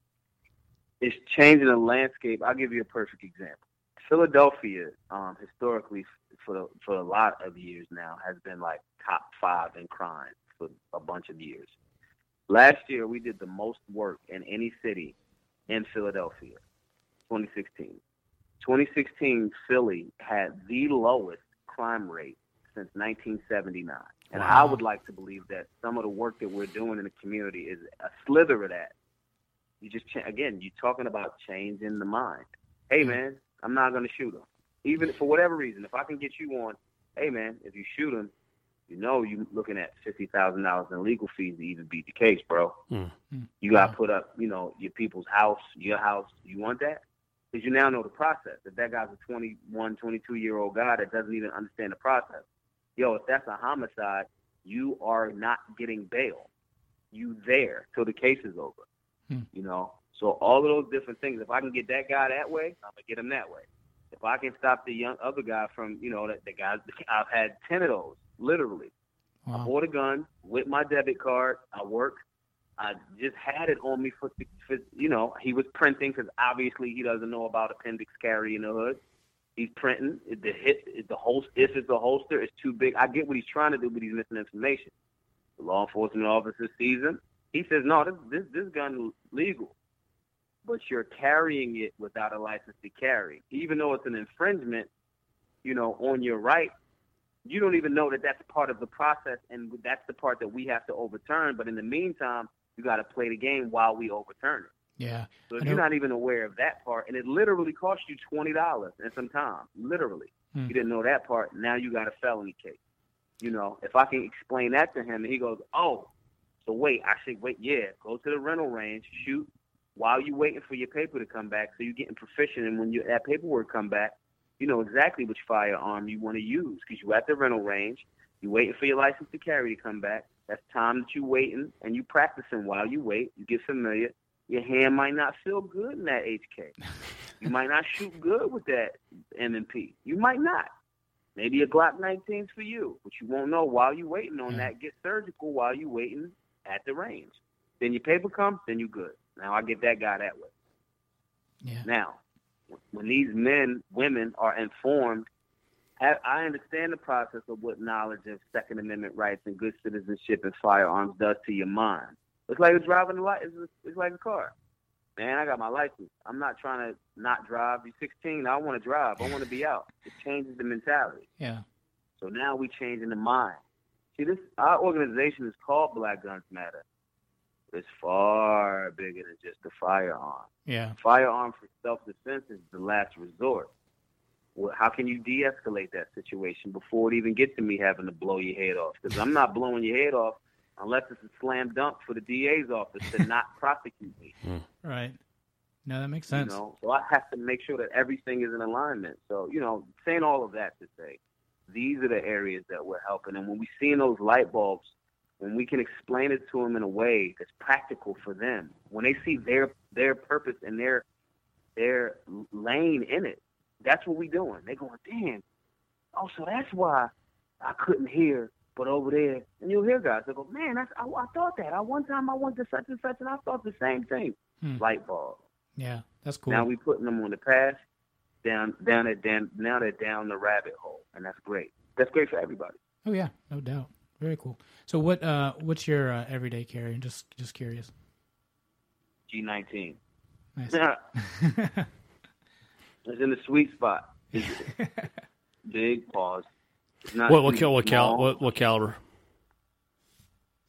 It's changing the landscape. I'll give you a perfect example. Philadelphia, um, historically, for the, for a lot of years now, has been like top five in crime for a bunch of years. Last year, we did the most work in any city in Philadelphia. 2016. 2016, Philly had the lowest crime rate since 1979. And I would like to believe that some of the work that we're doing in the community is a slither of that. You just cha- again, you're talking about changing the mind. Hey mm. man, I'm not going to shoot him, even for whatever reason. If I can get you on, hey man, if you shoot him, you know you're looking at fifty thousand dollars in legal fees to even beat the case, bro. Hmm. You got to mm. put up, you know, your people's house, your house. You want that? Because you now know the process. If that guy's a 21, 22 year old guy that doesn't even understand the process, yo, if that's a homicide, you are not getting bail. You there till the case is over. Hmm. You know, so all of those different things. If I can get that guy that way, I'm gonna get him that way. If I can stop the young other guy from, you know, that the guys, I've had ten of those, literally. I bought a gun with my debit card. I work. I just had it on me for, for you know, he was printing because obviously he doesn't know about appendix carry in the hood. He's printing. The hit, the holster, if it's a holster, it's too big. I get what he's trying to do, but he's missing information. The law enforcement officer sees him. He says, no, this, this, this gun legal. But you're carrying it without a license to carry. Even though it's an infringement, you know, on your right, you don't even know that that's part of the process, and that's the part that we have to overturn. But in the meantime, you got to play the game while we overturn it. Yeah. So if you're not even aware of that part, and it literally cost you twenty dollars and some time, literally, Hmm. you didn't know that part. Now you got a felony case. You know, if I can explain that to him, and he goes, "Oh, so wait, I should wait. Yeah, go to the rental range, shoot while you're waiting for your paper to come back, so you're getting proficient. And when you that paperwork come back, you know exactly which firearm you want to use because you're at the rental range. you're waiting for your license to carry to come back. That's time that you're waiting and you practicing while you wait. You get familiar. Your hand might not feel good in that HK. You might not shoot good with that M&P. You might not. Maybe a Glock 19's for you, but you won't know while you're waiting on Yeah. that. Get surgical while you're waiting at the range. Then your paper comes, then you're good. Now I get that guy that way. Yeah. Now, when these men, women are informed, I understand the process of what knowledge of Second Amendment rights and good citizenship and firearms does to your mind. It's like it's driving a li It's, it's like a car. Man, I got my license. I'm not trying to not drive. You're 16. I want to drive. I want to be out. It changes the mentality. Yeah. So now we changing the mind. See, this our organization is called Black Guns Matter. It's far bigger than just the firearm Yeah. firearm for self-defense is the last resort. Well, how can you de-escalate that situation before it even gets to me having to blow your head off? Because I'm not blowing your head off unless it's a slam dunk for the DA's office to not prosecute me. Hmm. Right. No, that makes You sense. know, so I have to make sure that everything is in alignment. So you know, saying all of that to say, these are the areas that we're helping, and when we see those light bulbs, when we can explain it to them in a way that's practical for them, when they see their their purpose and their their lane in it, that's what we're doing. They're going, damn. Oh, so that's why I couldn't hear, but over there, and you'll hear guys. They go, man, that's I, I thought that. I one time I went to such and such, and I thought the same thing. Hmm. Light bulb. Yeah. That's cool. Now we putting them on the path, down down it down now they're down the rabbit hole, and that's great. That's great for everybody. oh yeah, no doubt. Very cool. So what uh what's your uh, everyday carry? Just just curious. G nineteen. Nice. it's in the sweet spot. Big pause. It's not What what cal what cal what, what caliber?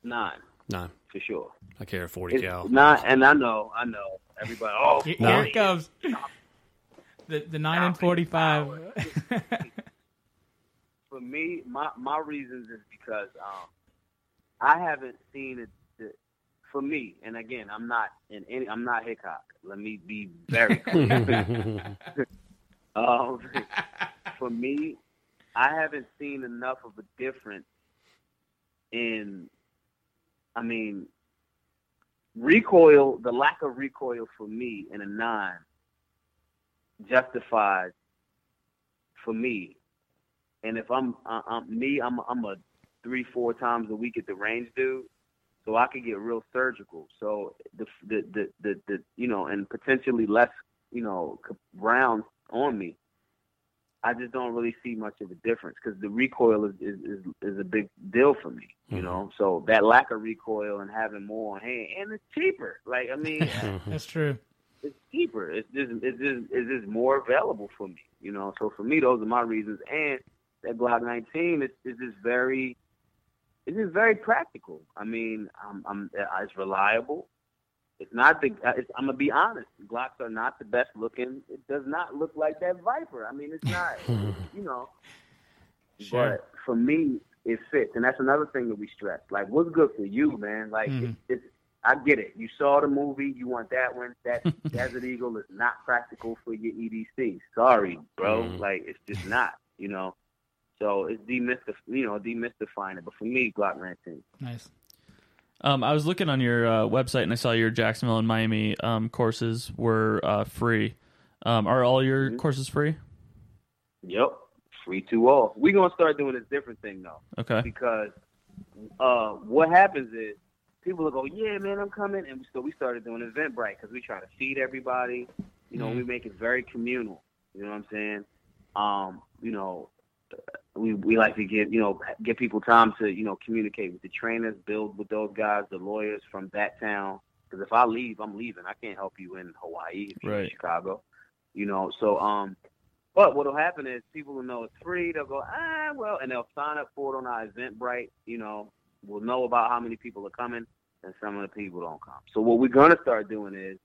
nine Nine. for sure. I carry a forty It's cal. not, and I know, I know. Everybody, oh, Here, here it comes. The the nine and forty five. for me, my my reasons is because um, I haven't seen it. To, for me, and again, I'm not in any. I'm not Hickok. Let me be very clear. um, for me, I haven't seen enough of a difference in. I mean, recoil. The lack of recoil for me in a nine justifies for me. And if I'm, uh, I'm me, I'm I'm a three four times a week at the range dude, so I could get real surgical. So the the the the, the you know, and potentially less you know rounds on me. I just don't really see much of a difference because the recoil is, is is is a big deal for me, you Mhm. know. So that lack of recoil and having more on hand, and it's cheaper. Like I mean, That's true. it's cheaper. It's just it's just it's just more available for me, you know. So for me, those are my reasons. And that Glock 19 is is just very, it's just very practical. I mean, I'm, I'm it's reliable. It's not the. It's, I'm gonna be honest. Glocks are not the best looking. It does not look like that Viper. I mean, it's not. you know. Sure. But for me, it fits, and that's another thing that we stress. Like, what's good for you, man? Like, Mhm. it's, it's. I get it. You saw the movie. You want that one. That Desert Eagle is not practical for your EDC. Sorry, bro. Mhm. Like, it's just not. You know. So it's demystif, you know, demystifying it. But for me, Glock 19. Nice. Um, I was looking on your uh, website and I saw your Jacksonville and Miami um, courses were uh, free. Um, are all your Mhm. courses free? Yep. Free to all. We're gonna start doing a different thing though. Okay. because uh, what happens is people will go, "Yeah, man, I'm coming," and so we started doing Eventbrite because we try to feed everybody. You know, we make it very communal. You know what I'm saying? Um, you know, we we like to give you know give people time to you know communicate with the trainers, build with those guys, the lawyers from that town. Because if I leave, I'm leaving. I can't help you in Hawaii if you're in Right. Chicago. You know, so um, but what'll happen is people will know it's free. They'll go, ah, well, and they'll sign up for it on our Eventbrite. You know, we'll know about how many people are coming, and some of the people don't come. So what we're gonna start doing is,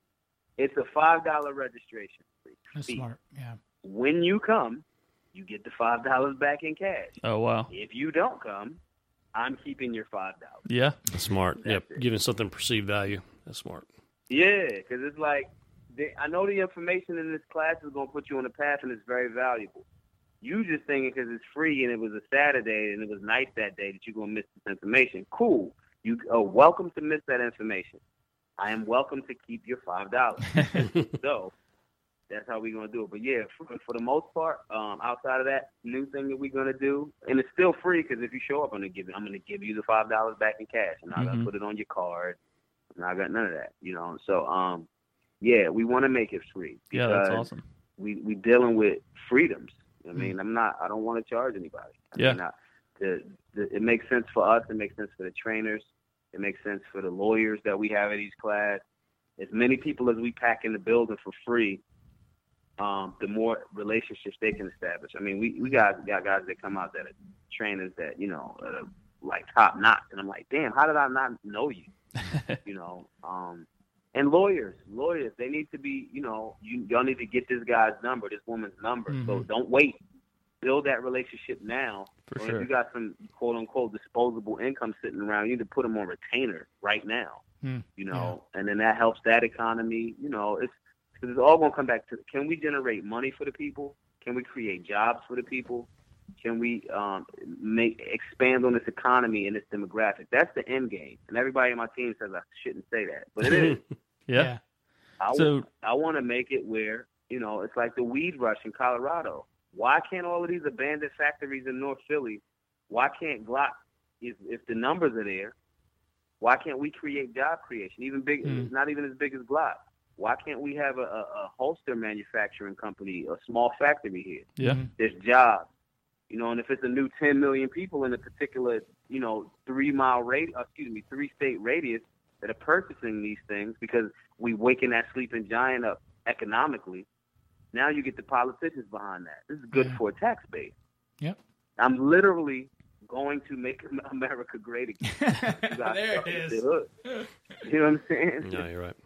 it's a five dollar registration fee. That's smart. Yeah. When you come, you get the five dollars back in cash. Oh wow. If you don't come, I'm keeping your five dollars. Yeah. That's smart. That's yep. it. Giving something perceived value. That's smart. Yeah, because it's like they, I know the information in this class is going to put you on a path, and it's very valuable. You just thinking because it's free and it was a Saturday and it was nice that day that you're going to miss this information. Cool. You are welcome to miss that information. I am welcome to keep your five dollars. so that's how we're gonna do it. But yeah, for, for the most part, um, outside of that new thing that we're gonna do, and it's still free because if you show up, I'm gonna give you, I'm gonna give you the five dollars back in cash. I'm not Mhm. gonna put it on your card. I'm not got none of that, you know. So um, yeah, we want to make it free. Yeah, that's awesome. We we dealing with freedoms. I mean, I'm not. I don't want to charge anybody. I Yeah. Mean, I, the, the, it makes sense for us. It makes sense for the trainers. It makes sense for the lawyers that we have at each class. As many people as we pack in the building for free, um, the more relationships they can establish. I mean, we we got got guys that come out that are trainers that you know like top notch, and I'm like, damn, how did I not know you? you know, um, and lawyers, lawyers, they need to be, you know, you y'all need to get this guy's number, this woman's number. So Mhm. don't wait. Build that relationship now. For or sure. if you got some quote unquote disposable income sitting around, you need to put them on retainer right now. Hmm. You know, and then that helps that economy. You know, it's because it's all gonna come back to can we generate money for the people? Can we create jobs for the people? Can we um, make expand on this economy and this demographic? That's the end game. And everybody on my team says I shouldn't say that, but it is. Yeah. I, So- I want to make it where you know it's like the weed rush in Colorado. Why can't all of these abandoned factories in North Philly? Why can't Glock? If if the numbers are there, why can't we create job creation? Even big, it's not even as big as Glock. Why can't we have a, a, a holster manufacturing company, a small factory here? Yeah. Mhm. There's jobs, you know. And if it's a new 10 million people in a particular, you know, three mile radius, excuse me, three state radius that are purchasing these things because we waking that sleeping giant up economically. Now you get the politicians behind that. This is good Yeah. for a tax base. Yep. I'm literally going to make America great again. You there it start with is. the. You know what I'm saying? no, you're right.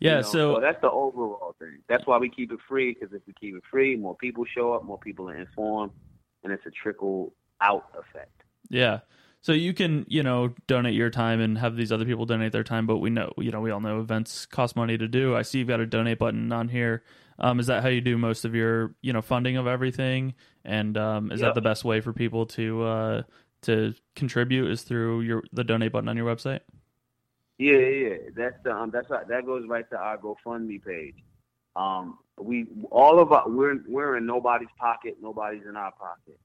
Yeah. You know, so that's the overall thing. That's why we keep it free because if we keep it free, more people show up, more people are informed, and it's a trickle out effect. Yeah. So you can, you know, donate your time and have these other people donate their time, but we know, you know, we all know events cost money to do. I see you've got a donate button on here. Um, is that how you do most of your, you know, funding of everything? And um, is Yep. that the best way for people to uh, to contribute? Is through your the donate button on your website? Yeah, yeah, that's the, um, that's right. That goes right to our GoFundMe page. Um, we all of our we're we're in nobody's pocket. Nobody's in our pocket.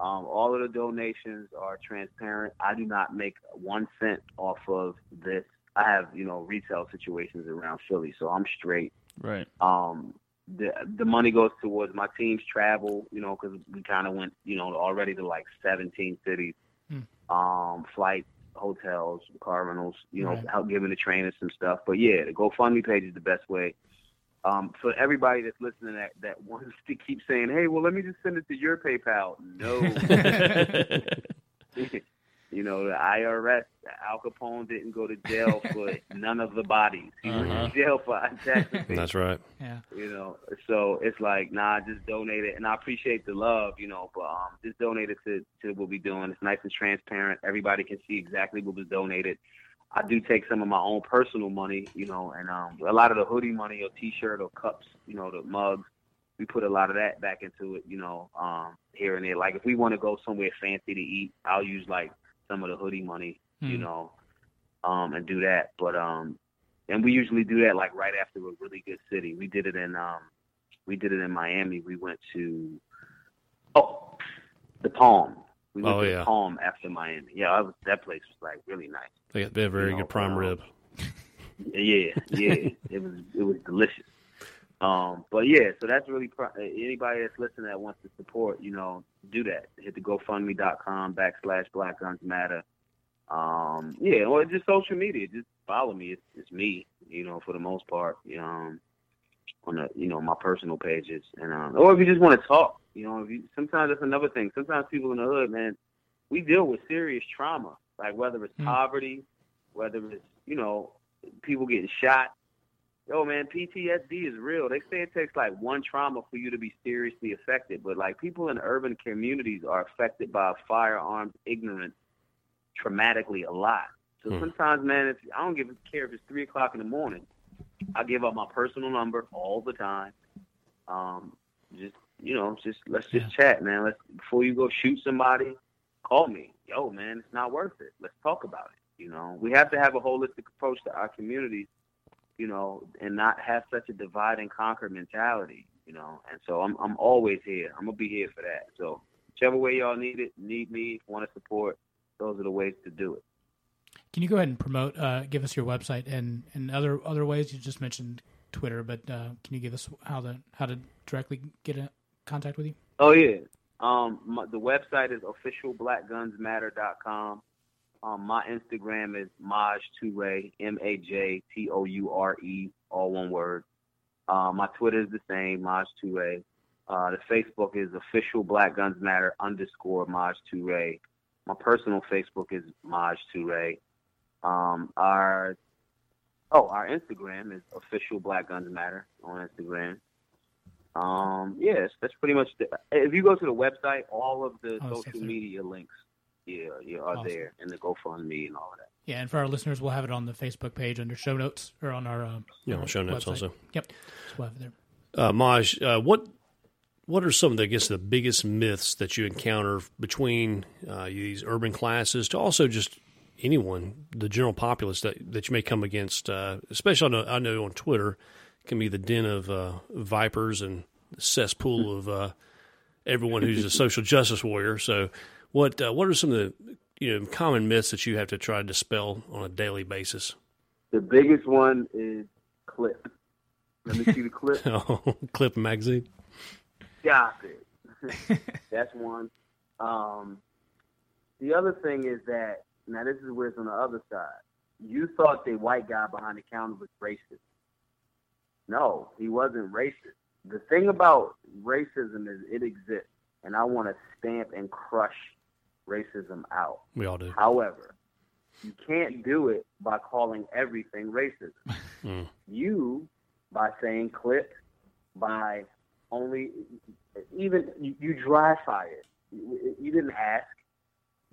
Um, all of the donations are transparent. I do not make one cent off of this. I have you know retail situations around Philly, so I'm straight. Right. Um, the the money goes towards my team's travel, you know, because we kind of went, you know, already to like 17 cities. Hmm. Um, flights, hotels, car rentals, you know, Right. help giving the trainers some stuff. But yeah, the GoFundMe page is the best way. Um, for everybody that's listening that that wants to keep saying, hey, well, let me just send it to your PayPal. No. you know, the IRS, Al Capone didn't go to jail for none of the bodies. He went Uh-huh. to jail for untaxed That's right. Yeah. you know. So it's like, nah, just donate it, and I appreciate the love, you know. But um, just donate it to to what we're doing. It's nice and transparent. Everybody can see exactly what was donated. I do take some of my own personal money, you know, and um, a lot of the hoodie money or T-shirt or cups, you know, the mugs. We put a lot of that back into it, you know, um, here and there. Like if we want to go somewhere fancy to eat, I'll use like some of the hoodie money, you Hmm. know, um, and do that. But um, and we usually do that like right after a really good city. We did it in um, we did it in Miami. We went to oh, the Palm. We went Oh, to yeah. the Palm after Miami. Yeah, that, was, that place was like really nice. They got they have very You know, good prime um, rib. Yeah, yeah, it was it was delicious. Um, but yeah, so that's really pro- anybody that's listening that wants to support, you know, do that. Hit the GoFundMe.com backslash Black Guns Matter. Um, yeah, or just social media. Just follow me. It's, it's me, you know, for the most part. Um, on the you know my personal pages, and um, or if you just want to talk, you know, if you, sometimes that's another thing. Sometimes people in the hood, man, we deal with serious trauma, like whether it's Hmm. poverty, whether it's you know people getting shot. Yo, man, PTSD is real. They say it takes like one trauma for you to be seriously affected, but like people in urban communities are affected by firearms ignorance traumatically a lot. So Hmm. sometimes, man, if I don't give a care if it's three o'clock in the morning, I give up my personal number all the time. Um, just you know, just let's just chat, man. Let's before you go shoot somebody, call me. Yo, man, it's not worth it. Let's talk about it. You know, we have to have a holistic approach to our communities, you know, and not have such a divide and conquer mentality, you know. And so I'm I'm always here. I'm gonna be here for that. So whichever way y'all need it, need me, want to support, those are the ways to do it. Can you go ahead and promote? Uh, give us your website and, and other other ways. You just mentioned Twitter, but uh, can you give us how to how to directly get in contact with you? Oh yeah. Um, my, the website is officialblackgunsmatter.com. Um, my Instagram is Maj Toure, M A J T O U R E, all one word. Uh, my Twitter is the same, Maj Toure. Uh, the Facebook is official Black Guns Matter underscore Maj Toure. My personal Facebook is Maj Toure. Um, our oh, our Instagram is official Black Guns Matter on Instagram. Um, yes, that's pretty much. The, if you go to the website, all of the Oh, social media links, yeah, yeah, are Awesome. there, and the GoFundMe and all of that. Yeah, and for our listeners, we'll have it on the Facebook page under show notes or on our um, Yeah, on our show notes website. also. Yep, so we'll have it there. Uh, Maj, uh, what what are some of the, I guess, the biggest myths that you encounter between uh, these urban classes to also just anyone, the general populace that, that you may come against? Uh, especially, I know, I know on Twitter can be the den of uh, vipers and cesspool of uh, everyone who's a social justice warrior. So, what uh, what are some of the you know common myths that you have to try to dispel on a daily basis? The biggest one is clip. Let me see the clip. Oh, clip magazine. Stop it. That's one. Um, the other thing is that now this is where it's on the other side. You thought the white guy behind the counter was racist. No, he wasn't racist. The thing about racism is it exists, and I want to stamp and crush racism out. We all do. However, you can't do it by calling everything racism. Mm. You, by saying clip, by only, even you, you dry fire it. You, you didn't ask.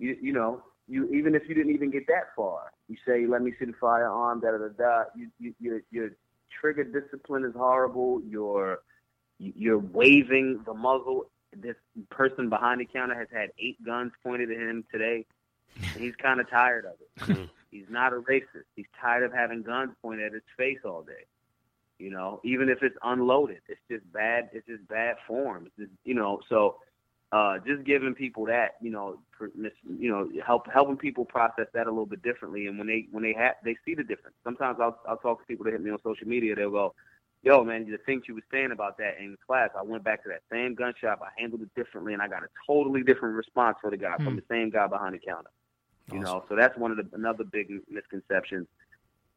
You, you know, you even if you didn't even get that far, you say, "Let me see the firearm." Da da da da. You, you, your your trigger discipline is horrible. Your you're waving the muzzle. This person behind the counter has had eight guns pointed at him today. And he's kind of tired of it. he's not a racist. He's tired of having guns pointed at his face all day. You know, even if it's unloaded, it's just bad. It's just bad form. It's just, you know, so uh, just giving people that, you know, for, you know, help helping people process that a little bit differently. And when they when they have they see the difference. Sometimes I'll I'll talk to people that hit me on social media. They'll go, "Yo, man, the things you were saying about that in class, I went back to that same gun shop. I handled it differently, and I got a totally different response for the guy hmm. from the same guy behind the counter." You awesome. know, so that's one of the another big misconception.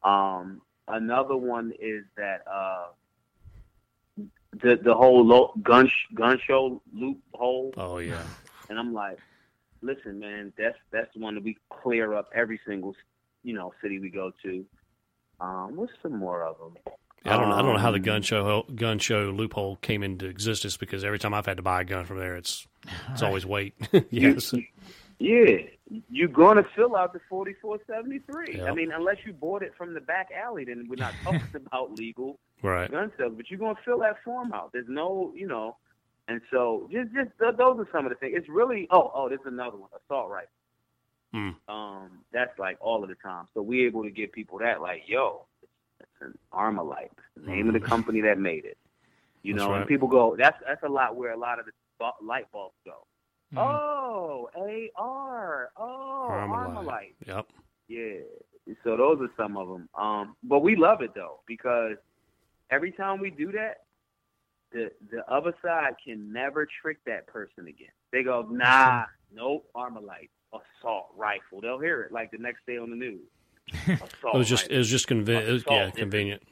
Um, another one is that uh, the the whole lo- gun sh- gun show loophole. Oh yeah. And I'm like, listen, man, that's that's the one that we clear up every single you know city we go to. Um, what's some more of them? I don't. Um, I don't know how the um, gun show gun show loophole came into existence because every time I've had to buy a gun from there, it's it's always wait. yes. Yeah, you're going to fill out the 4473. Yep. I mean, unless you bought it from the back alley, then we're not talking about legal right. gun sales. But you're going to fill that form out. There's no, you know, and so just just those are some of the things. It's really oh oh, there's another one, assault rifle. Mm. Um, that's like all of the time. So we're able to give people that like, yo, it's an Armalite, the name mm. of the hmm. company that made it. You that's know, right. and people go, that's that's a lot where a lot of the light bulbs go. Mm. Oh, AR. Oh, Armalite. Armalite. Yep. Yeah. So those are some of them. Um, but we love it though because every time we do that, the the other side can never trick that person again. They go, nah, nope, Armalite, assault rifle. They'll hear it like the next day on the news. It was just it was just convenient. Yeah, convenient.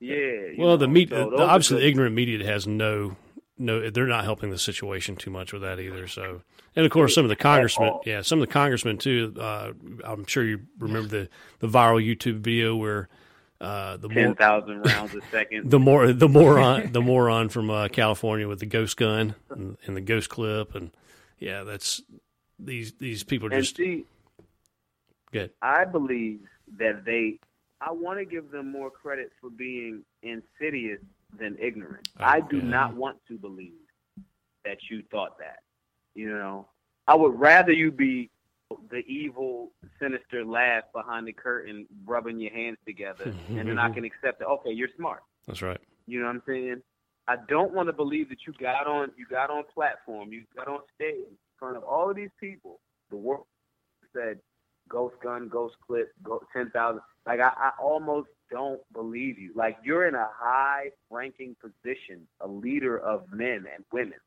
Yeah. Well, know, the media, so obviously, the ignorant media has no no, they're not helping the situation too much with that either. So, and of course, some of the congressmen, yeah, some of the congressmen too. Uh, I'm sure you remember the the viral YouTube video where uh, the ten thousand rounds a second. The more the moron the moron from uh, California with the ghost gun and, and, the ghost clip, and yeah, that's these these people just. see, good. I believe that they. I want to give them more credit for being insidious than ignorant. Oh, I do not want to believe that you thought that. You know, I would rather you be the evil, sinister laugh behind the curtain, rubbing your hands together, and then I can accept that. Okay, you're smart. That's right. You know what I'm saying? I don't want to believe that you got on, you got on platform, you got on stage in front of all of these people. The world said, "Ghost gun, ghost clip, go ten thousand. Like I, I almost don't believe you. Like you're in a high ranking position, a leader of men and women.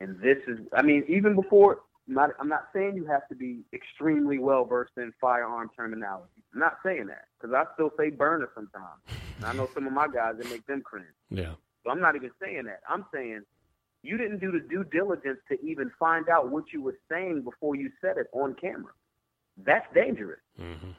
And this is, I mean, even before, not, I'm not saying you have to be extremely well versed in firearm terminology. I'm not saying that because I still say burner sometimes. And I know some of my guys that make them cringe. Yeah. So I'm not even saying that. I'm saying you didn't do the due diligence to even find out what you were saying before you said it on camera. That's dangerous. Mm-hmm.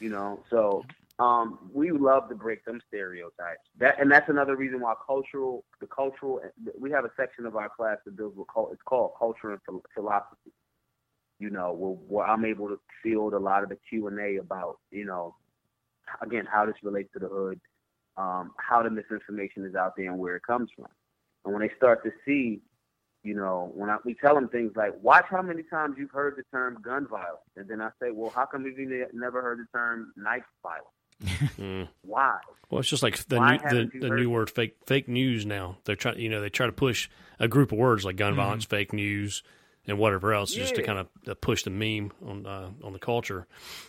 You know, so um, we love to break them stereotypes. That and that's another reason why cultural, the cultural, we have a section of our class that deals with it's called culture and philosophy. You know, where, where I'm able to field a lot of the Q and A about, you know, again how this relates to the hood, um, how the misinformation is out there and where it comes from. And when they start to see, you know, when I, we tell them things like, watch how many times you've heard the term gun violence. And then I say, well, how come you've never heard the term knife violence? mm. Why? Well, it's just like the new, the, the new word fake fake news now. They're trying, you know, they try to push a group of words like gun mm-hmm. violence, fake news, and whatever else, yeah. just to kind of uh, push the meme on uh, on the culture.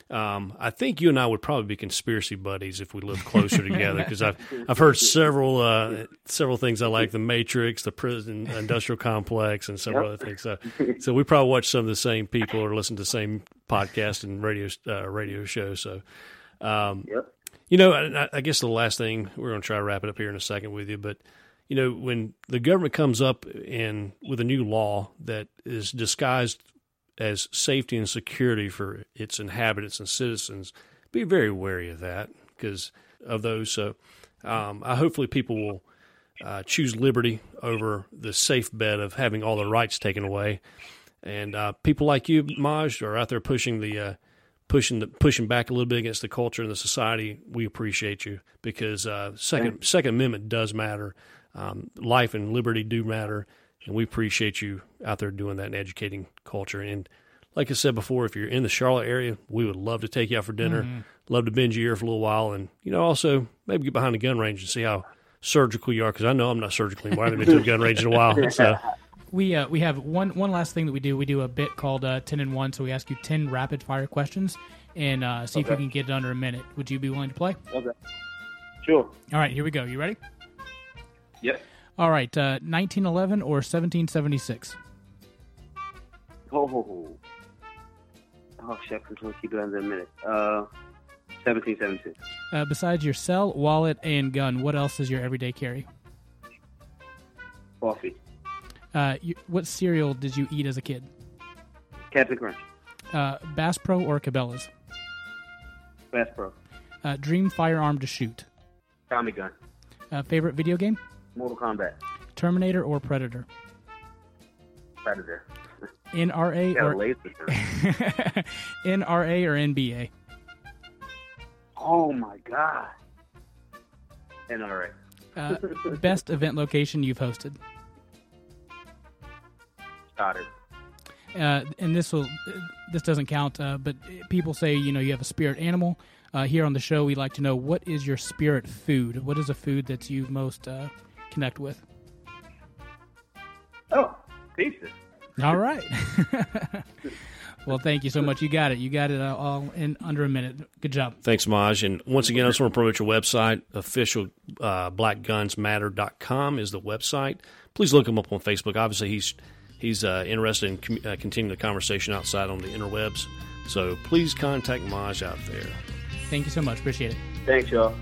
Um, I think you and I would probably be conspiracy buddies if we lived closer together because I've I've heard several uh, several things I like: the Matrix, the prison industrial complex, and several yep. other things. So, so we probably watch some of the same people or listen to the same podcast and radio uh, radio shows. So. Um, yep. You know, I, I guess the last thing we're going to try to wrap it up here in a second with you, but you know, when the government comes up in with a new law that is disguised as safety and security for its inhabitants and citizens, be very wary of that because of those. So, um, I hopefully people will uh, choose liberty over the safe bet of having all their rights taken away. And uh, people like you, Maj, are out there pushing the uh, pushing the pushing back a little bit against the culture and the society. We appreciate you because uh, second Second Amendment does matter. Um, life and liberty do matter, and we appreciate you out there doing that and educating culture. And like I said before, if you're in the Charlotte area, we would love to take you out for dinner. Mm-hmm. Love to bend your ear for a little while, and you know also maybe get behind the gun range and see how surgical you are. Because I know I'm not surgical anymore. I haven't been to a gun range in a while. So We uh, we have one one last thing that we do. We do a bit called uh, ten and one. So we ask you ten rapid fire questions and uh, see if you can get it under a minute. Would you be willing to play? Okay. Sure. All right, here we go. You ready? Yep. All right, uh, 1911 or 1776? Ho ho ho. Oh shucks, gonna keep it under a minute. Uh, seventeen seventy six. Uh, besides your cell, wallet, and gun, what else is your everyday carry? Coffee. Uh, you, what cereal did you eat as a kid? Captain Crunch. Uh, Bass Pro or Cabela's? Bass Pro. Uh, dream firearm to shoot. Tommy gun. Uh, favorite video game? Mortal Kombat. Terminator or Predator? Predator. NRA or laser. NRA or NBA? Oh my god. NRA. Uh, best event location you've hosted? Stoddard. uh, and this will this doesn't count, uh, but people say you know you have a spirit animal. Uh, here on the show, we like to know what is your spirit food. What is a food that you most uh, connect with? Oh, pizza. All right. well, thank you so much. You got it. You got it all in under a minute. Good job. Thanks, Maj. And once again, I just want to promote your website. Official uh, blackgunsmatter.com is the website. Please look him up on Facebook. Obviously, he's he's uh, interested in com- uh, continuing the conversation outside on the interwebs. So please contact Maj out there. Thank you so much. Appreciate it. Thanks, y'all.